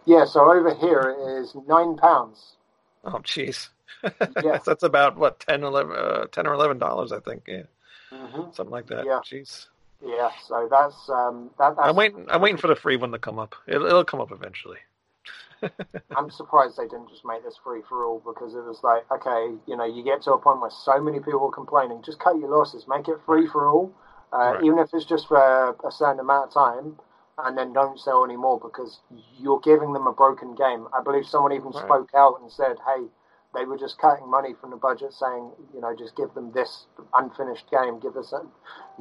Yeah, so over here it is nine pounds. Oh, jeez. Yeah. That's about what 10, 11, uh, 10 or eleven dollars, I think. Yeah, hmm something like that. Yeah. Jeez. Yeah, so that's um, that. That's, I'm waiting. I'm waiting for the free one to come up. It'll, it'll come up eventually. I'm surprised they didn't just make this free for all because it was like, okay, you know, you get to a point where so many people are complaining, just cut your losses, make it free for all, uh, Right. even if it's just for a certain amount of time, and then don't sell anymore because you're giving them a broken game. I believe someone even Right. spoke out and said, hey, they were just cutting money from the budget, saying, you know, just give them this unfinished game, give us a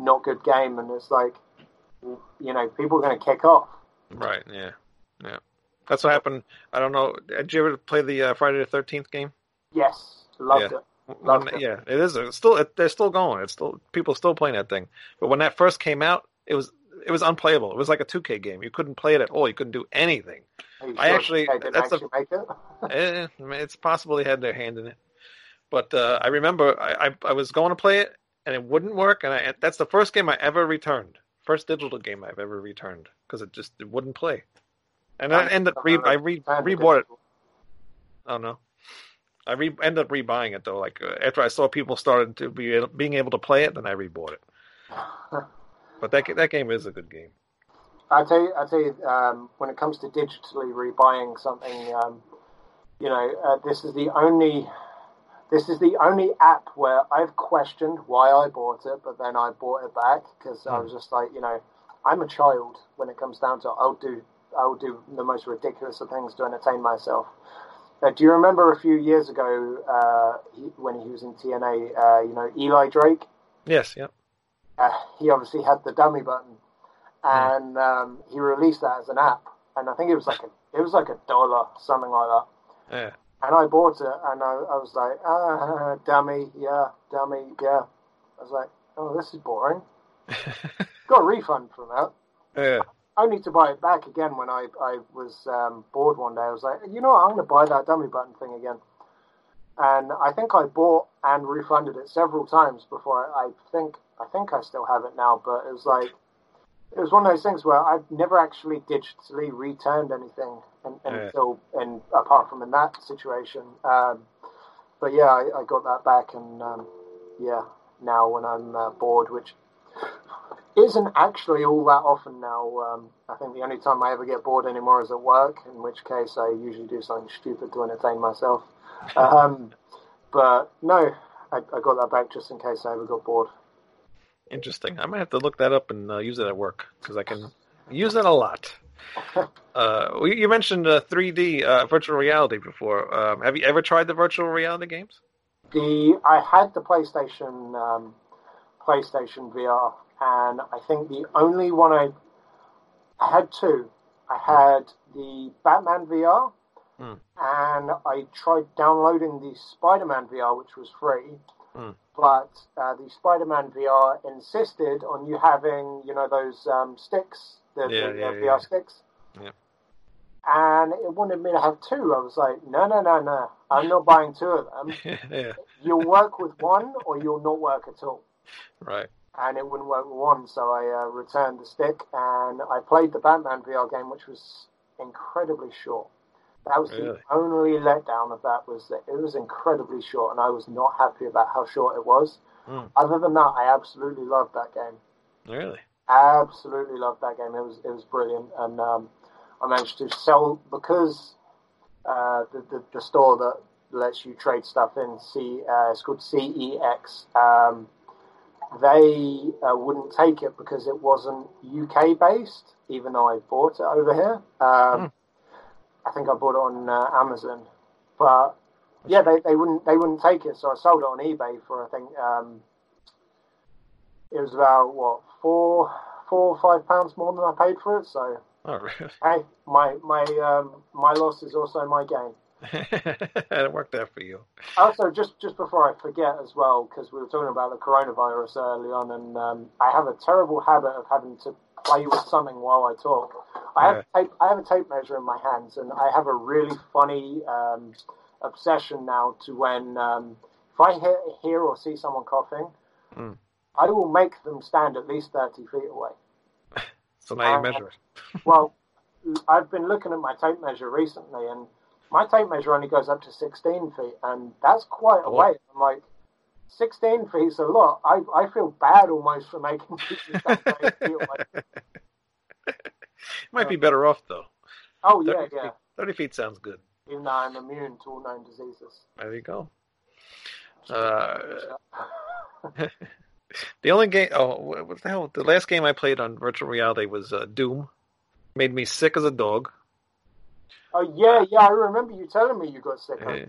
not good game, and it's like, you know, people are going to kick off. Right. Yeah. Yeah. That's what happened. I don't know. Did you ever play the uh, Friday the Thirteenth game? Yes, loved Yeah. it. When- it. yeah, it is. It's still. It, they're still going. It's still people still playing that thing. But when that first came out, it was it was unplayable. It was like a 2K game. You couldn't play it at all. You couldn't do anything. Are I sure actually- that's actually make it. eh, it's possible they had their hand in it. But uh, I remember I, I I was going to play it and it wouldn't work. And I, that's the first game I ever returned. First digital game I've ever returned because it just it wouldn't play. And I ended up re I re rebought it. Oh no. I re- ended up rebuying it though. Like uh, after I saw people started to be able, being able to play it, then I rebought it. But that that game is a good game. I tell you, I tell you, um, when it comes to digitally rebuying something, um, you know, uh, this is the only, this is the only app where I've questioned why I bought it, but then I bought it back because I Hmm. was just like, you know, I'm a child when it comes down to it. I'll do, I'll do the most ridiculous of things to entertain myself. Uh, do you remember a few years ago uh, he, when he was in TNA? Uh, you know, Eli Drake. Yes, yeah. uh, he obviously had the dummy button, and um, he released that as an app, and I think it was like a it was like a dollar, something like that. Yeah. And I bought it, and I, I was like, ah, dummy, yeah, dummy, yeah. I was like, oh, this is boring. Got a refund from that. yeah. Only to buy it back again when I, I was um, bored one day. I was like, you know what, I'm going to buy that dummy button thing again. And I think I bought and refunded it several times before I, I think I think I still have it now. But it was like it was one of those things where I've never actually digitally returned anything and, until and apart from in that situation. Um, but yeah, I, I, got that back, and um, yeah, now when I'm uh, bored, which isn't actually all that often now. Um, I think the only time I ever get bored anymore is at work, in which case I usually do something stupid to entertain myself. Um, but no, I, I, got that back just in case I ever got bored. Interesting. I might have to look that up and uh, use it at work because I can use it a lot. uh, you mentioned uh, 3D uh, virtual reality before. Um, have you ever tried the virtual reality games? The I had the PlayStation um, PlayStation VR, and I think the only one I, I had two. I had the Batman VR, mm. and I tried downloading the Spider-Man VR, which was free. Mm. But uh, the Spider-Man VR insisted on you having, you know, those um, sticks, the, yeah, the, yeah, the VR sticks. Yeah. And it wanted me to have two. I was like, no, no, no, no. I'm not buying two of them. yeah. You'll work with one, or you'll not work at all. Right. And it wouldn't work with one, so I uh, returned the stick and I played the Batman VR game, which was incredibly short. That was really? the only letdown of that was that it was incredibly short, and I was not happy about how short it was. Mm. Other than that, I absolutely loved that game. Really? Absolutely loved that game. It was it was brilliant, and um, I managed to sell because uh, the, the, the store that lets you trade stuff in. C uh, it's called CEX. Um, they uh, wouldn't take it because it wasn't UK based, even though I bought it over here. Um, mm. I think I bought it on uh, Amazon, but yeah, they, they wouldn't they wouldn't take it, so I sold it on eBay for I think um, it was about what four four or five pounds more than I paid for it. So oh, really? hey, my my um, my loss is also my gain. it worked out for you. Also, just just before I forget as well, because we were talking about the coronavirus early on, and um, I have a terrible habit of having to play with something while I talk. I have yeah. tape, I have a tape measure in my hands, and I have a really funny um, obsession now to when um, if I hear, hear, or see someone coughing, mm. I will make them stand at least thirty feet away. so now you measure it. well, I've been looking at my tape measure recently, and my tape measure only goes up to sixteen feet, and that's quite a oh. way. I'm like. 16 feet is a lot. I, I feel bad almost for making 30 feet away. Might be better off though. Oh yeah, yeah. Feet, Thirty feet sounds good. Even though I'm immune to all known diseases. There you go. Uh, the only game. Oh, what the hell? The last game I played on virtual reality was uh, Doom. Made me sick as a dog. Oh yeah, yeah. I remember you telling me you got sick. Yeah.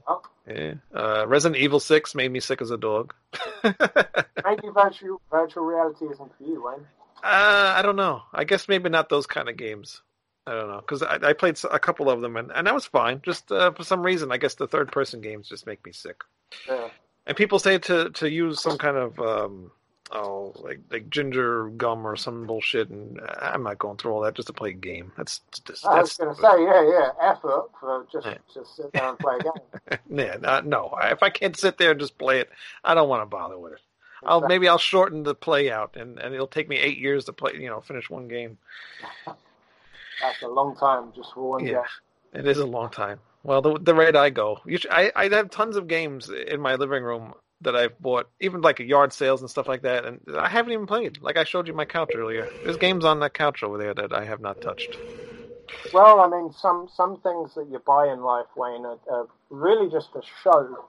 Yeah. Uh, Resident Evil Six made me sick as a dog. Maybe virtual virtual reality isn't for you, Wayne. Uh, I don't know. I guess maybe not those kind of games. I don't know because I, I, played a couple of them and, and that was fine. Just uh, for some reason, I guess the third person games just make me sick. Yeah. And people say to to use some kind of um, oh like like ginger gum or some bullshit, and I'm not going through all that just to play a game. That's just. I was going to say yeah yeah effort for uh, just yeah. just sit there and play a game. yeah, not, no. If I can't sit there and just play it, I don't want to bother with it. I'll maybe I'll shorten the play out, and, and it'll take me eight years to play. You know, finish one game. That's a long time just for one yeah, game. It is a long time. Well, the the rate I go, should, I I have tons of games in my living room that I've bought, even like yard sales and stuff like that, and I haven't even played. Like I showed you my couch earlier. There's games on that couch over there that I have not touched. Well, I mean, some some things that you buy in life, Wayne, are, are really just for show.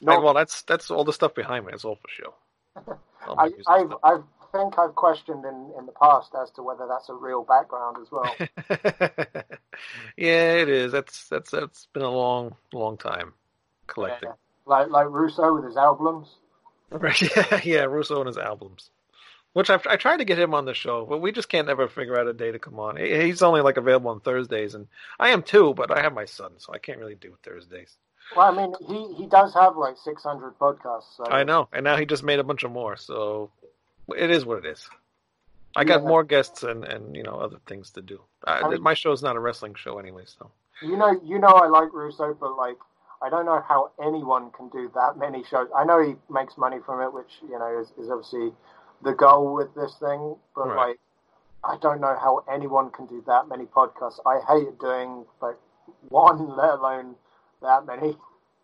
Not... well, that's that's all the stuff behind me. It's all for show. I, I've, I think I've questioned in, in the past as to whether that's a real background as well. yeah, it is. That's that's that's been a long, long time collecting. Yeah. Like like Russo with his albums. Right. Yeah, yeah. Russo and his albums. Which I've, I tried to get him on the show, but we just can't ever figure out a day to come on. He's only like available on Thursdays, and I am too, but I have my son, so I can't really do Thursdays. Well, I mean, he, he does have like 600 podcasts. So. I know, and now he just made a bunch of more. So it is what it is. I got yeah. more guests and, and you know other things to do. I, I mean, my show's not a wrestling show anyway, so. You know, you know, I like Russo, but like, I don't know how anyone can do that many shows. I know he makes money from it, which you know is, is obviously the goal with this thing. But right. like, I don't know how anyone can do that many podcasts. I hate doing like one, let alone that many.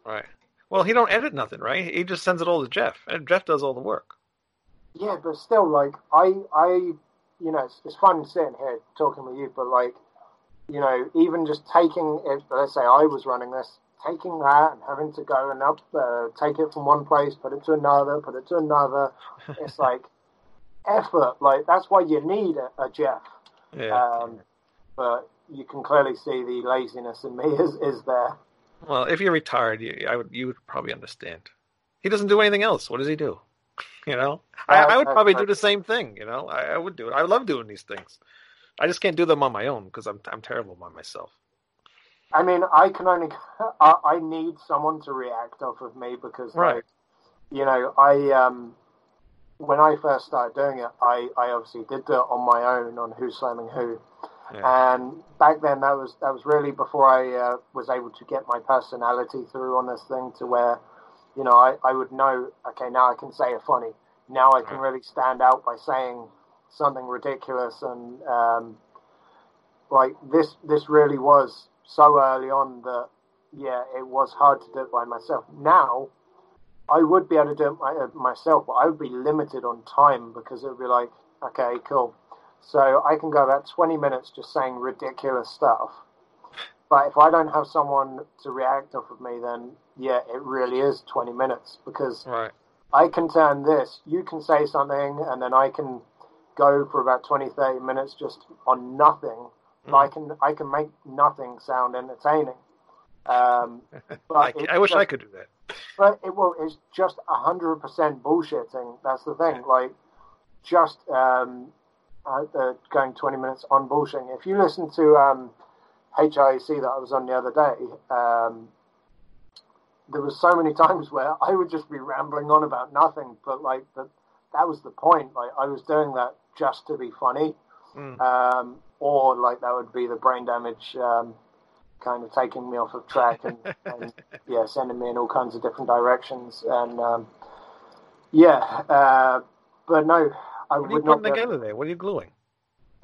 Right. Well, he don't edit nothing, right? He just sends it all to Jeff, and Jeff does all the work. Yeah, but still, like I, I, you know, it's, it's fun sitting here talking with you, but like, you know, even just taking it. Let's say I was running this, taking that and having to go and up, uh, take it from one place, put it to another, put it to another. it's like effort. Like that's why you need a, a Jeff. Yeah. Um, but you can clearly see the laziness in me is is there. well, if you're retired, you, I would you would probably understand. He doesn't do anything else. What does he do? You know, I, I would probably do the same thing. You know, I, I would do it. I love doing these things. I just can't do them on my own because I'm I'm terrible by myself. I mean, I can only I, I need someone to react off of me because, Right. like, you know, I um when I first started doing it, I I obviously did it on my own on Who's Slamming Who, Yeah. and back then that was that was really before I uh, was able to get my personality through on this thing to where, you know, I I would know okay now I can say a funny now I can Right. really stand out by saying something ridiculous and um like this this really was so early on that yeah it was hard to do it by myself now i would be able to do it my, uh, myself but i would be limited on time because it would be like okay cool so i can go about 20 minutes just saying ridiculous stuff but if i don't have someone to react off of me then yeah it really is 20 minutes because Right. I can turn this, you can say something, and then I can go for about 20, 30 minutes just on nothing. But I can I can make nothing sound entertaining. Um, but I, I wish I could do that. But it well, it's just hundred percent bullshitting. That's the thing. Like, just um, uh, uh, going 20 minutes on bullshitting. If you listen to um, HIC that I was on the other day, um, there was so many times where I would just be rambling on about nothing, but like that that was the point. Like I was doing that just to be funny, Mm. um, or like that would be the brain damage um, kind of taking me off of track and, and yeah, sending me in all kinds of different directions. And um, yeah, uh, but no, I What are you would not. putting together there? What are you gluing?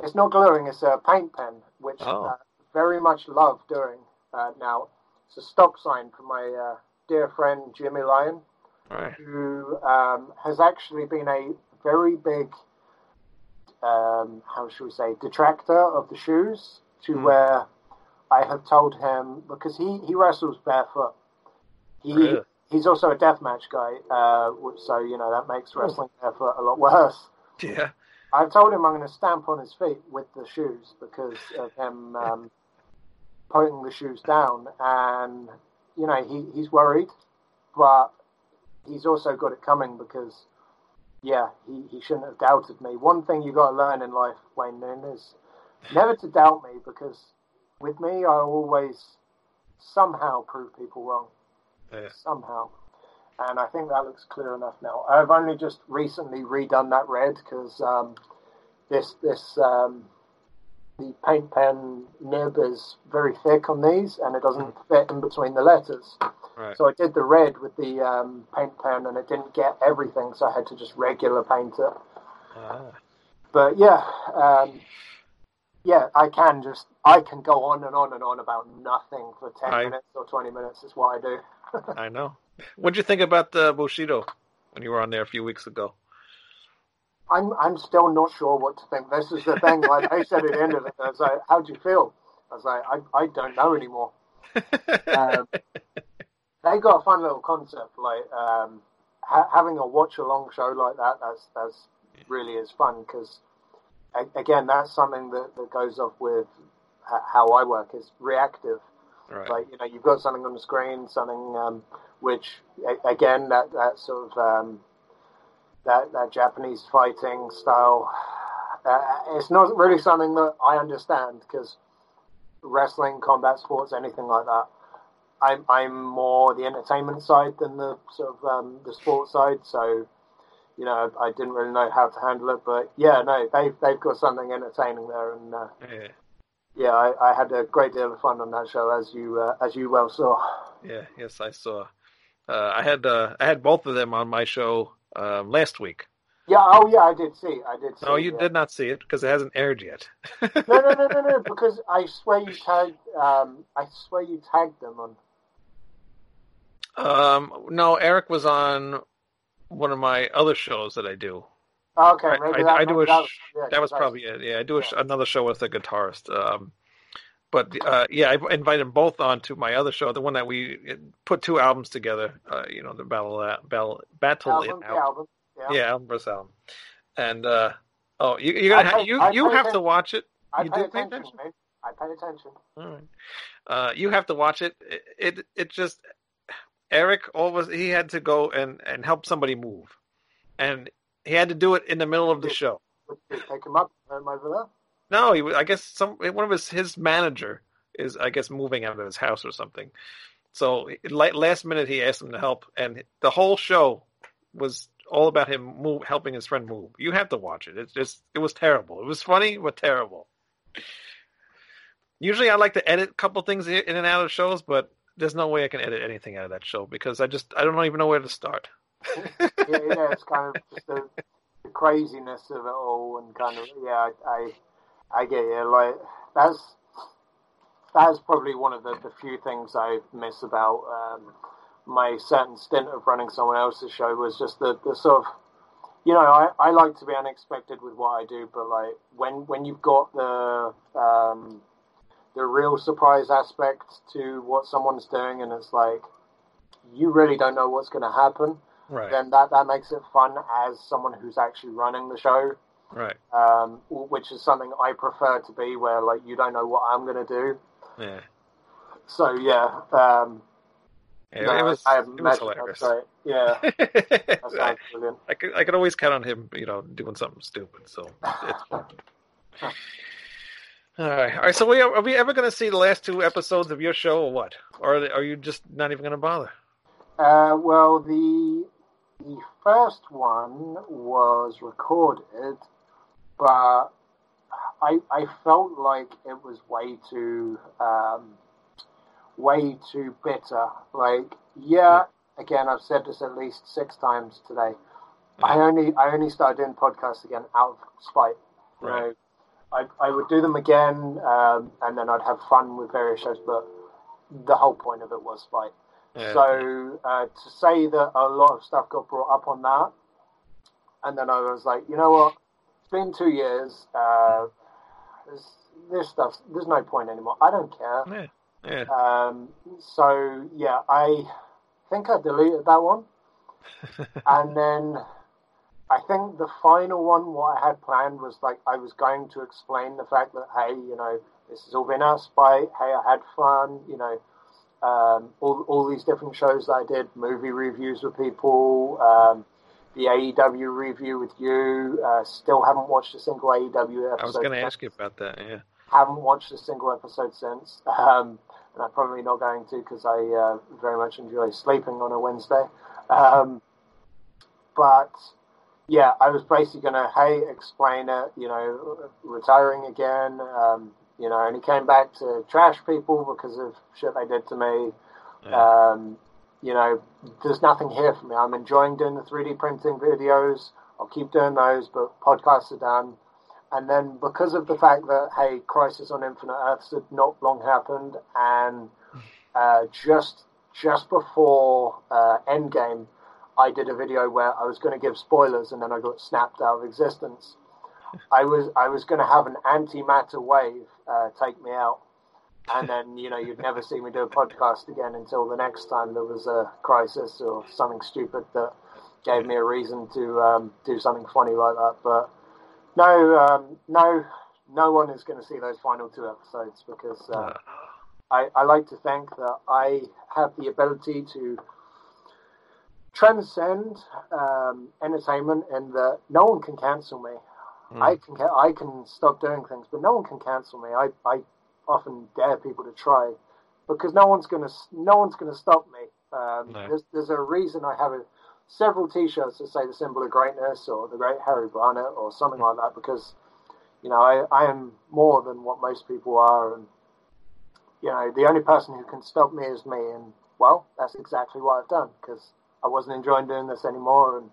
it's not gluing; it's a paint pen, which Oh. uh, very much love doing uh, now. It's a stop sign from my uh, dear friend Jimmy Lloyd, right. who um, has actually been a very big, um, how should we say, detractor of the shoes. To Hmm. where I have told him because he he wrestles barefoot. He Really? he's also a deathmatch guy, uh, so you know that makes wrestling barefoot a lot worse. Yeah. I've told him I'm going to stamp on his feet with the shoes because of him um, putting the shoes down, and you know he, he's worried, but he's also got it coming because yeah, he, he shouldn't have doubted me. One thing you got to learn in life, Wayne Noon, is never to doubt me because with me I always somehow prove people wrong Yeah. somehow. And I think that looks clear enough now. I've only just recently redone that red because um, this this um, the paint pen nib is very thick on these, and it doesn't fit in between the letters. Right. So I did the red with the um, paint pen, and it didn't get everything, so I had to just regular paint it. Ah. But yeah, um, yeah, I can just I can go on and on and on about nothing for ten I- minutes or twenty minutes. Is what I do. I know. What'd you think about the Bushido when you were on there a few weeks ago? I'm I'm still not sure what to think. This is the thing. Like I said at the end of it, I was like, "How do you feel?" I was like, "I I don't know anymore." Um, they got a fun little concept, like um, ha- having a watch along show like that. That's that's really is fun because again, that's something that, that goes off with h- how I work is reactive. right. Like you know, you've got something on the screen, something um, which a- again that that sort of um, that that Japanese fighting style. Uh, it's not really something that I understand because wrestling, combat sports, anything like that. I'm I'm more the entertainment side than the sort of um, the sports side. So you know, I didn't really know how to handle it, but yeah, no, they've they've got something entertaining there, and uh, yeah. yeah, I, I had a great deal of fun on that show, as you uh, as you well saw. Yeah. Yes, I saw. Uh, I had uh, I had both of them on my show um, last week. Yeah. Oh, yeah. I did see. I did. See, No, you yeah. did not see it because it hasn't aired yet. No, no, no, no, no. Because I swear you tagged. Um, I swear you tagged them on. Um, no, Eric was on one of my other shows that I do. Oh, okay, I- maybe I- that, I do a that, yeah, That was probably it. Yeah, I do a sh- another show with a guitarist. Um, but uh, yeah, I invited them both on to my other show, the one that we put two albums together. Uh, you know, the battle, battle, battle album, it out. album. Yeah. Yeah, album versus album. And uh, oh, you, you're gonna I ha- pay- you I you pay have to watch it. I You pay do pay attention, attention? man. I pay attention. All right. Uh, you have to watch it. It it, it just Eric always he had to go and and help somebody move, and he had to do it in the middle of the show. Take him up over there? No, he I guess some eh, one of his his manager is I guess moving out of his house or something. So eh, last minute he asked him to help, and the whole show was all about him move helping his friend move. You have to watch it. It's just it was terrible. It was funny but terrible. Usually I like to edit a couple things in and out of shows, but there's no way I can edit anything out of that show because I just I don't even know where to start. yeah, yeah, it's kind of just the, the craziness of it all, and kind of yeah, I, I, I get you. Like that's that's probably one of the, the few things I miss about um, my certain stint of running someone else's show was just the, the sort of you know I, I like to be unexpected with what I do, but like when when you've got the um, the real surprise aspect to what someone's doing, and it's like you really don't know what's going to happen Right. then that, that makes it fun as someone who's actually running the show, Right. um, which is something I prefer to be, where like you don't know what I'm going to do. Yeah. So yeah, um, Yeah, no, it was I, it was hilarious. Yeah, I. I could I could always count on him, you know, doing something stupid. So it's fun. All right, all right. So we are, are we ever going to see the last two episodes of your show, or what? Or are you just not even going to bother? Uh, well, the the first one was recorded, but I I felt like it was way too um, way too bitter. Like, yeah, again, I've said this at least six times today. I only I only started doing podcasts again out of spite. Right. I I would do them again, um, and then I'd have fun with various shows, but the whole point of it was spite. Yeah. So uh, to say that a lot of stuff got brought up on that, and then I was like, you know what? It's been two years. Uh, this, this stuff, there's no point anymore. I don't care. yeah, yeah. Um, so yeah, I think I deleted that one, and then I think the final one, what I had planned was like I was going to explain the fact that hey, you know, this has all been of spite. Hey, I had fun. You know, um, all all these different shows that I did, movie reviews with people. Um, the AEW review with you. Uh, still haven't watched a single AEW episode. I was going to ask you about that. Yeah. haven't watched a single episode since, um, and I'm probably not going to because I uh, very much enjoy sleeping on a Wednesday. Um, but yeah, I was basically going to hey explain it, you know, retiring again. Um, you know, and he came back to trash people because of shit they did to me. Yeah. Um, you know, there's nothing here for me. I'm enjoying doing the 3D printing videos. I'll keep doing those, but podcasts are done. And then because of the fact that hey, Crisis on Infinite Earths had not long happened, and uh, just just before uh, Endgame, I did a video where I was going to give spoilers, and then I got snapped out of existence. I was I was going to have an antimatter wave uh, take me out, and then you know you'd never see me do a podcast again until the next time there was a crisis or something stupid that gave me a reason to um, do something funny like that. But no, um, no, no one is going to see those final two episodes because uh, I, I like to think that I have the ability to transcend um, entertainment and that no one can cancel me. mm, I can I can stop doing things, but no one can cancel me. I, I often dare people to try because no one's gonna no one's gonna stop me. Um, No. there's, there's a reason I have a, several T-shirts that say the symbol of greatness or the Great Harry Barnett or something like that because you know I, I am more than what most people are, and you know the only person who can stop me is me, and well, that's exactly what I've done because I wasn't enjoying doing this anymore, and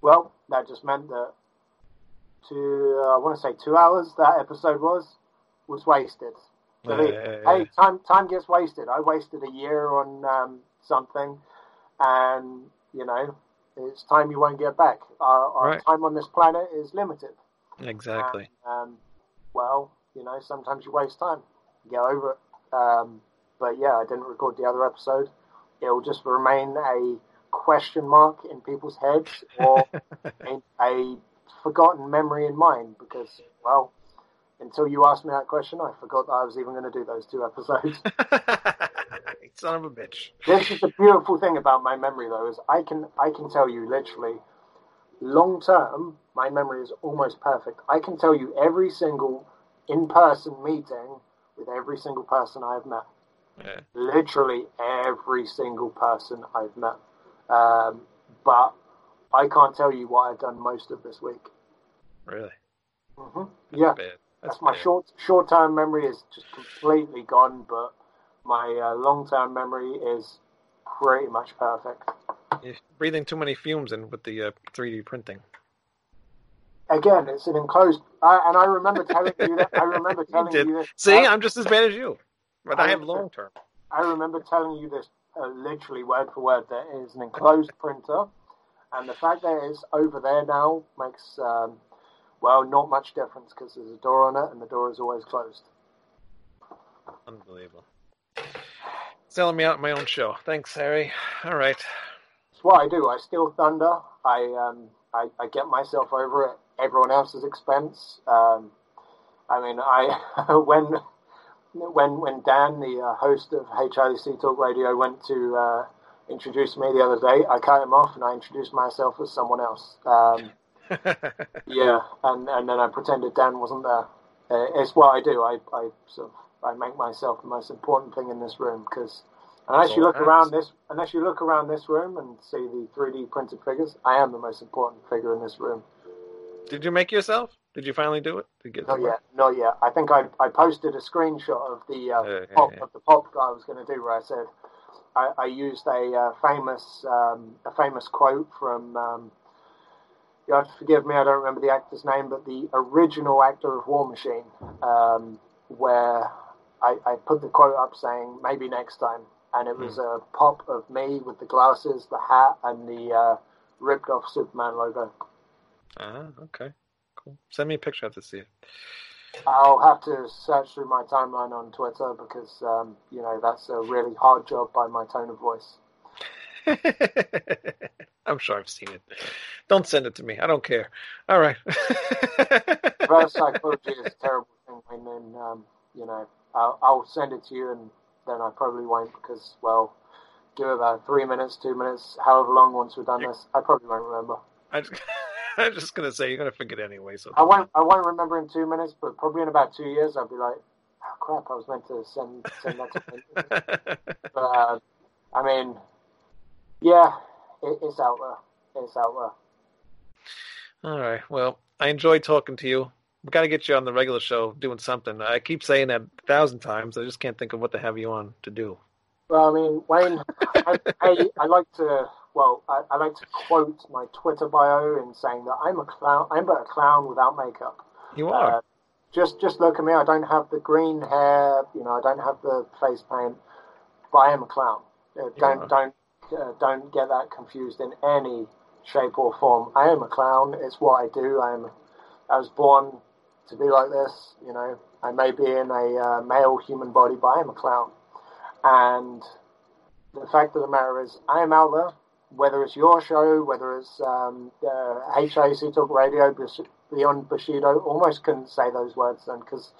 well, that just meant that two, uh, I want to say two hours that episode was, was wasted. So Yeah, yeah. Hey, time time gets wasted. I wasted a year on um, something, and you know, it's time you won't get back. Our, our Right. time on this planet is limited. Exactly. And, um, well, you know, sometimes you waste time. Get over it. Um, but yeah, I didn't record the other episode. It will just remain a question mark in people's heads or a, a forgotten memory in mine because, well, until you asked me that question, I forgot that I was even going to do those two episodes. Son of a bitch. this is the beautiful thing about my memory, though, is I can I can tell you literally, long term, my memory is almost perfect. I can tell you every single in person meeting with every single person I've met. Yeah. Literally every single person I've met. Um, but I can't tell you what I've done most of this week. Really? hmm Yeah, Bad. That's my short short term memory is just completely gone, but my uh, long term memory is pretty much perfect. You're breathing too many fumes in with the uh, 3D printing. Again, it's an enclosed, uh, and I remember telling you that. I remember telling did. you this. See, uh, I'm just as bad as you, but I I have long term. I remember telling you this uh, literally word for word. That it is an enclosed printer, and the fact that it's over there now makes um, well not much difference because there's a door on it, and the door is always closed. Unbelievable. Selling me out my own show. Thanks, Harry. All right. It's what I do. I steal thunder. I um, I, I get myself over at everyone else's expense. Um, I mean, I when when when Dan, the uh, host of HIC Talk Radio, went to uh, introduce me the other day, I cut him off and I introduced myself as someone else. Um, yeah, and and then I pretended Dan wasn't there. Uh, it's what I do. I, I sort of I make myself the most important thing in this room because unless That's you look around this unless you look around this room and see the 3D printed figures, I am the most important figure in this room. Did you make yourself? Did you finally do it? Did you get it to Not yet, not yet. I think I I posted a screenshot of the uh, Yeah, yeah, pop yeah. of the pop that I was going to do where I said I, I used a uh, famous um, a famous quote from. Um, you have to forgive me, I don't remember the actor's name, but the original actor of War Machine, um, where I, I put the quote up saying maybe next time, and it was a pop of me with the glasses, the hat, and the uh, ripped off Superman logo. Ah, okay. Cool. Send me a picture. I have to see it. I'll have to search through my timeline on Twitter because um, you know that's a really hard job by my tone of voice. I'm sure I've seen it. Don't send it to me. I don't care. All right. Reverse psychology is a terrible thing, and then um, you know I'll, I'll send it to you, and then I probably won't because well, give it about three minutes, two minutes, however long once we've done this, I probably won't remember. I just, I'm just gonna say you're gonna forget anyway. So I won't. I won't remember in two minutes, but probably in about two years, I'll be like, oh crap, I was meant to send send that to. But uh, I mean, yeah, it, it's out there. It's out there. All right. Well, I enjoyed talking to you. We got to get you on the regular show doing something. I keep saying that a thousand times. I just can't think of what to have you on to do. Well, I mean, Wayne, I, I, I like to, well, I, I like to quote my Twitter bio in saying that I'm a clown, I'm but a clown without makeup. You are. Uh, just, just look at me. I don't have the green hair, you know, I don't have the face paint, but I am a clown. Uh, don't, don't, uh, don't get that confused in any shape or form. I am a clown. It's what I do. I am, I was born to be like this. You know, I may be in a uh, male human body, but I am a clown. And the fact of the matter is, I am out there, whether it's your show, whether it's um, uh, HIC Talk Radio, Beyond Bushido, almost couldn't say those words then because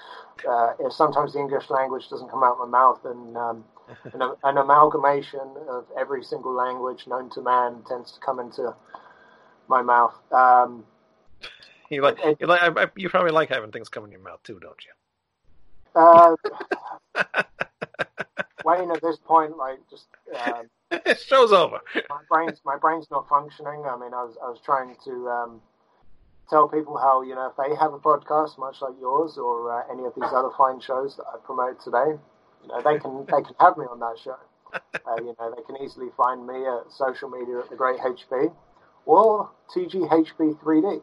uh, if sometimes the English language doesn't come out of my mouth, and um, an, an amalgamation of every single language known to man tends to come into my mouth. Um, You like you like you probably like having things come in your mouth too, don't you? uh, Wayne, at this point, like just. Um, Show's over. my brain's my brain's not functioning. I mean, I was I was trying to um, tell people how you know if they have a podcast much like yours or uh, any of these other fine shows that I promote today, you know they can they can have me on that show. Uh, you know they can easily find me at social media at the Great HB, or TGHB3D.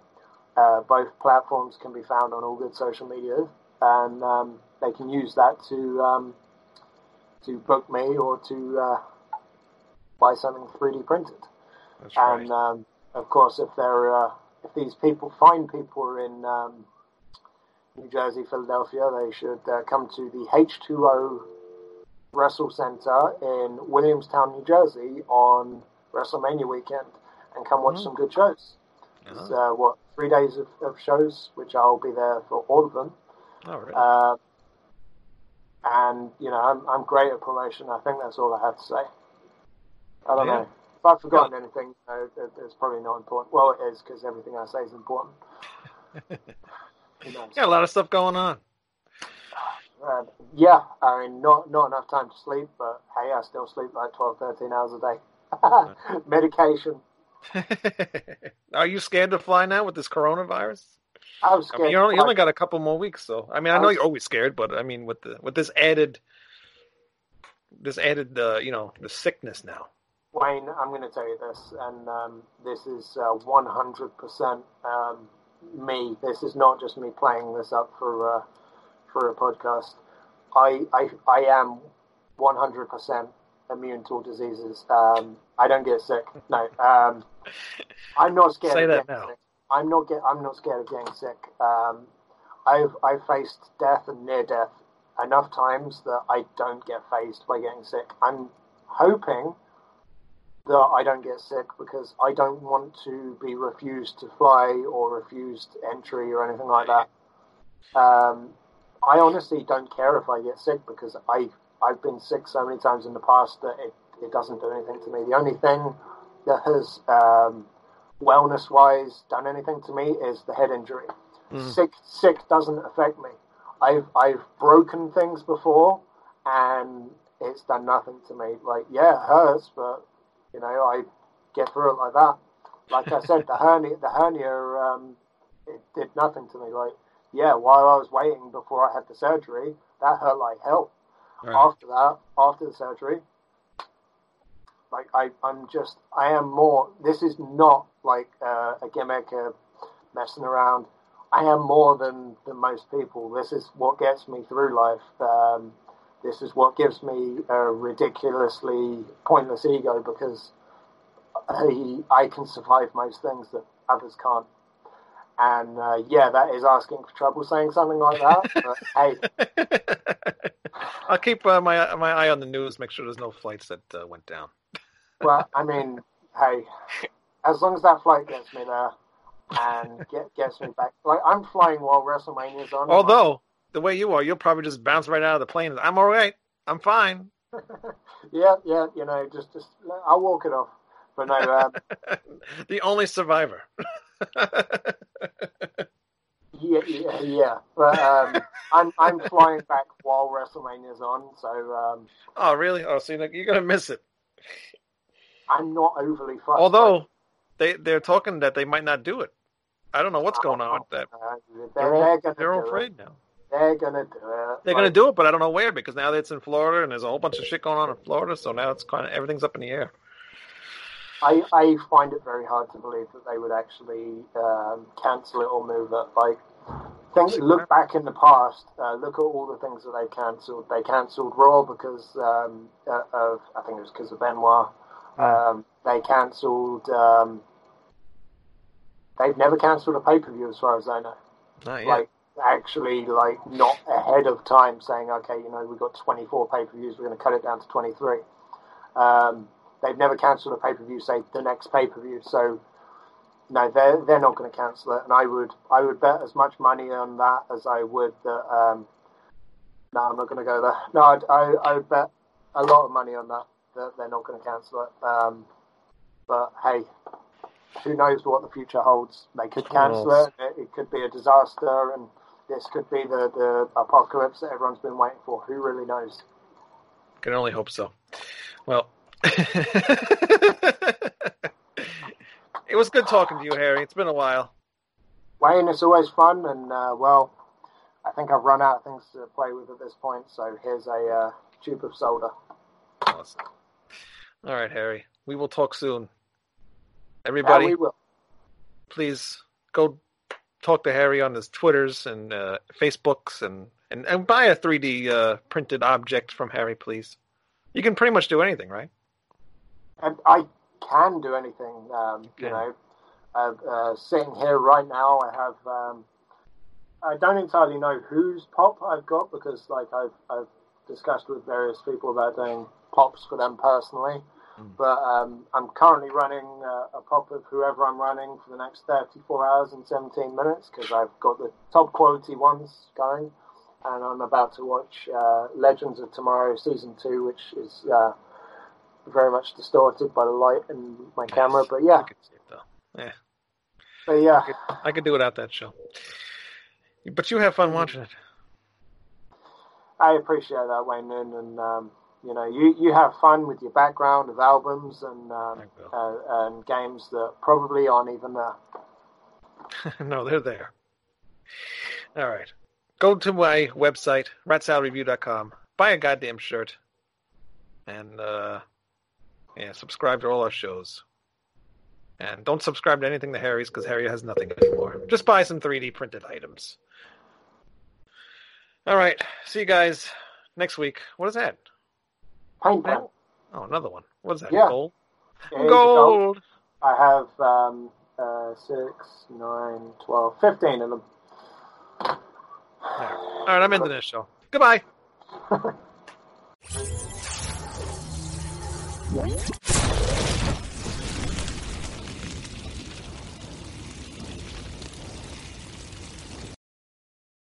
Uh, both platforms can be found on all good social media, and um, they can use that to um, to book me or to uh, buy something 3D printed. That's And right. um, of course, if they're uh, if these people find people in um, New Jersey, Philadelphia, they should uh, come to the H2O Wrestle Center in Williamstown, New Jersey, on WrestleMania weekend, and come watch Oh. some good shows. It's Uh-huh. uh, what three days of, of shows, which I'll be there for all of them. All right. Uh, and you know, I'm I'm great at promotion. I think that's all I have to say. I don't Yeah. know if I've forgotten anything. No, it, it's probably not important. Well, it is because everything I say is important. Who knows? Got a lot of stuff going on. Uh, yeah, I mean, not not enough time to sleep, but hey, I still sleep like 12, 13 hours a day. Medication. Are you scared to fly now with this coronavirus? I was I scared. mean, you only, you only got a couple more weeks, so I mean, I I know was- you're always scared, but I mean, with the with this added, this added, uh, you know, the sickness now. Wayne, I'm going to tell you this, and um, this is uh, 100% um, me. This is not just me playing this up for uh, for a podcast. I I, I am 100% immune to all diseases. Um, I don't get sick. No, um, I'm not scared. Say of that getting now. Sick. I'm not get. I'm not scared of getting sick. Um, I've I've faced death and near death enough times that I don't get phased by getting sick. I'm hoping that I don't get sick because I don't want to be refused to fly or refused entry or anything like that. Um, I honestly don't care if I get sick because I I've been sick so many times in the past that it, it doesn't do anything to me. The only thing that has um, wellness wise done anything to me is the head injury. Mhm. Sick sick doesn't affect me. I've I've broken things before and it's done nothing to me. Like yeah, it hurts, but you know I get through it like that. Like I said, the hernia the hernia um, it did nothing to me. Like yeah, while I was waiting before I had the surgery, that hurt like hell. Right. After that, after the surgery, like I, I'm just, I am more. This is not like uh, a gimmick, uh, messing around. I am more than than most people. This is what gets me through life. Um, this is what gives me a ridiculously pointless ego because I, I can survive most things that others can't. And uh, yeah, that is asking for trouble saying something like that. but hey, I'll keep uh, my my eye on the news. Make sure there's no flights that uh, went down. Well, I mean, hey, as long as that flight gets me there and get, gets me back, like I'm flying while WrestleMania's on. Although the way you are, you'll probably just bounce right out of the plane. I'm all right. I'm fine. yeah, yeah, you know, just just I'll walk it off. But no, um, the only survivor. yeah, yeah, yeah. But um, I'm I'm flying back while WrestleMania's on, so um, oh, really? Oh, so you're, gonna miss it. I'm not overly fussed. Although they they're talking that they might not do it. I don't know what's going on with that. Uh, they're, They're all they're they're all afraid it. now. They're gonna do it. They're gonna do it, but I don't know where because now it's in Florida and there's a whole bunch of shit going on in Florida. So now it's kind of everything's up in the air. I, I find it very hard to believe that they would actually um, cancel it or move it. Like, think, look back in the past. Uh, look at all the things that they cancelled. They cancelled Raw because um, uh, of I think it was because of Benoit. Um, they cancelled. Um, they've never cancelled a pay per view, as far as I know. Not yet. Like actually, like not ahead of time, saying, okay, you know, we've got 24 pay per views. We're going to cut it down to 23. Um, they've never cancelled a pay per view. Say the next pay per view. So no, they're they're not going to cancel it. And I would I would bet as much money on that as I would that. Um, no, I'm not going to go there. No, I'd, I I would bet a lot of money on that that they're not going to cancel it. Um, but hey, who knows what the future holds? They could cancel it. It could be a disaster, and this could be the the apocalypse that everyone's been waiting for. Who really knows? Can only hope so. Well, it was good talking to you, Harry. It's been a while. Wayne, it's always fun, and uh, well, I think I've run out of things to play with at this point. So here's a uh, tube of soda. Awesome. All right, Harry. We will talk soon. Everybody, Yeah, we will. please go talk to Harry on his Twitters and uh, Facebooks and, and, and buy a 3D uh, printed object from Harry, please. You can pretty much do anything, right? And I can do anything. Um, you know, uh, uh, sitting here right now, I have. Um, I don't entirely know whose pop I've got because, like, I've I've discussed with various people about doing pops for them personally. Mm. But um, I'm currently running uh, a pop of whoever I'm running for the next 34 hours and 17 minutes because I've got the top quality ones going, and I'm about to watch uh, Legends of Tomorrow season two, which is uh, very much distorted by the light in my camera. But yeah, I could see it though. Yeah, but yeah, I could do without that show. But you have fun watching it. I appreciate that, Wayne Noon, and um, you know, you, you have fun with your background of albums and um, uh, and games that probably aren't even there. no, they're there. All right. Go to my website, ratsaladreview.com, buy a goddamn shirt, and uh, yeah, subscribe to all our shows. And don't subscribe to anything to Harry's because Harry has nothing anymore. Just buy some 3D printed items. All right. See you guys next week. What is that? Paint pen. Oh, another one. What is that? Yeah. Gold? Yeah, Gold. I have um, uh, 6, 9, 12, 15 of them. All right, I'm ending this show. Goodbye.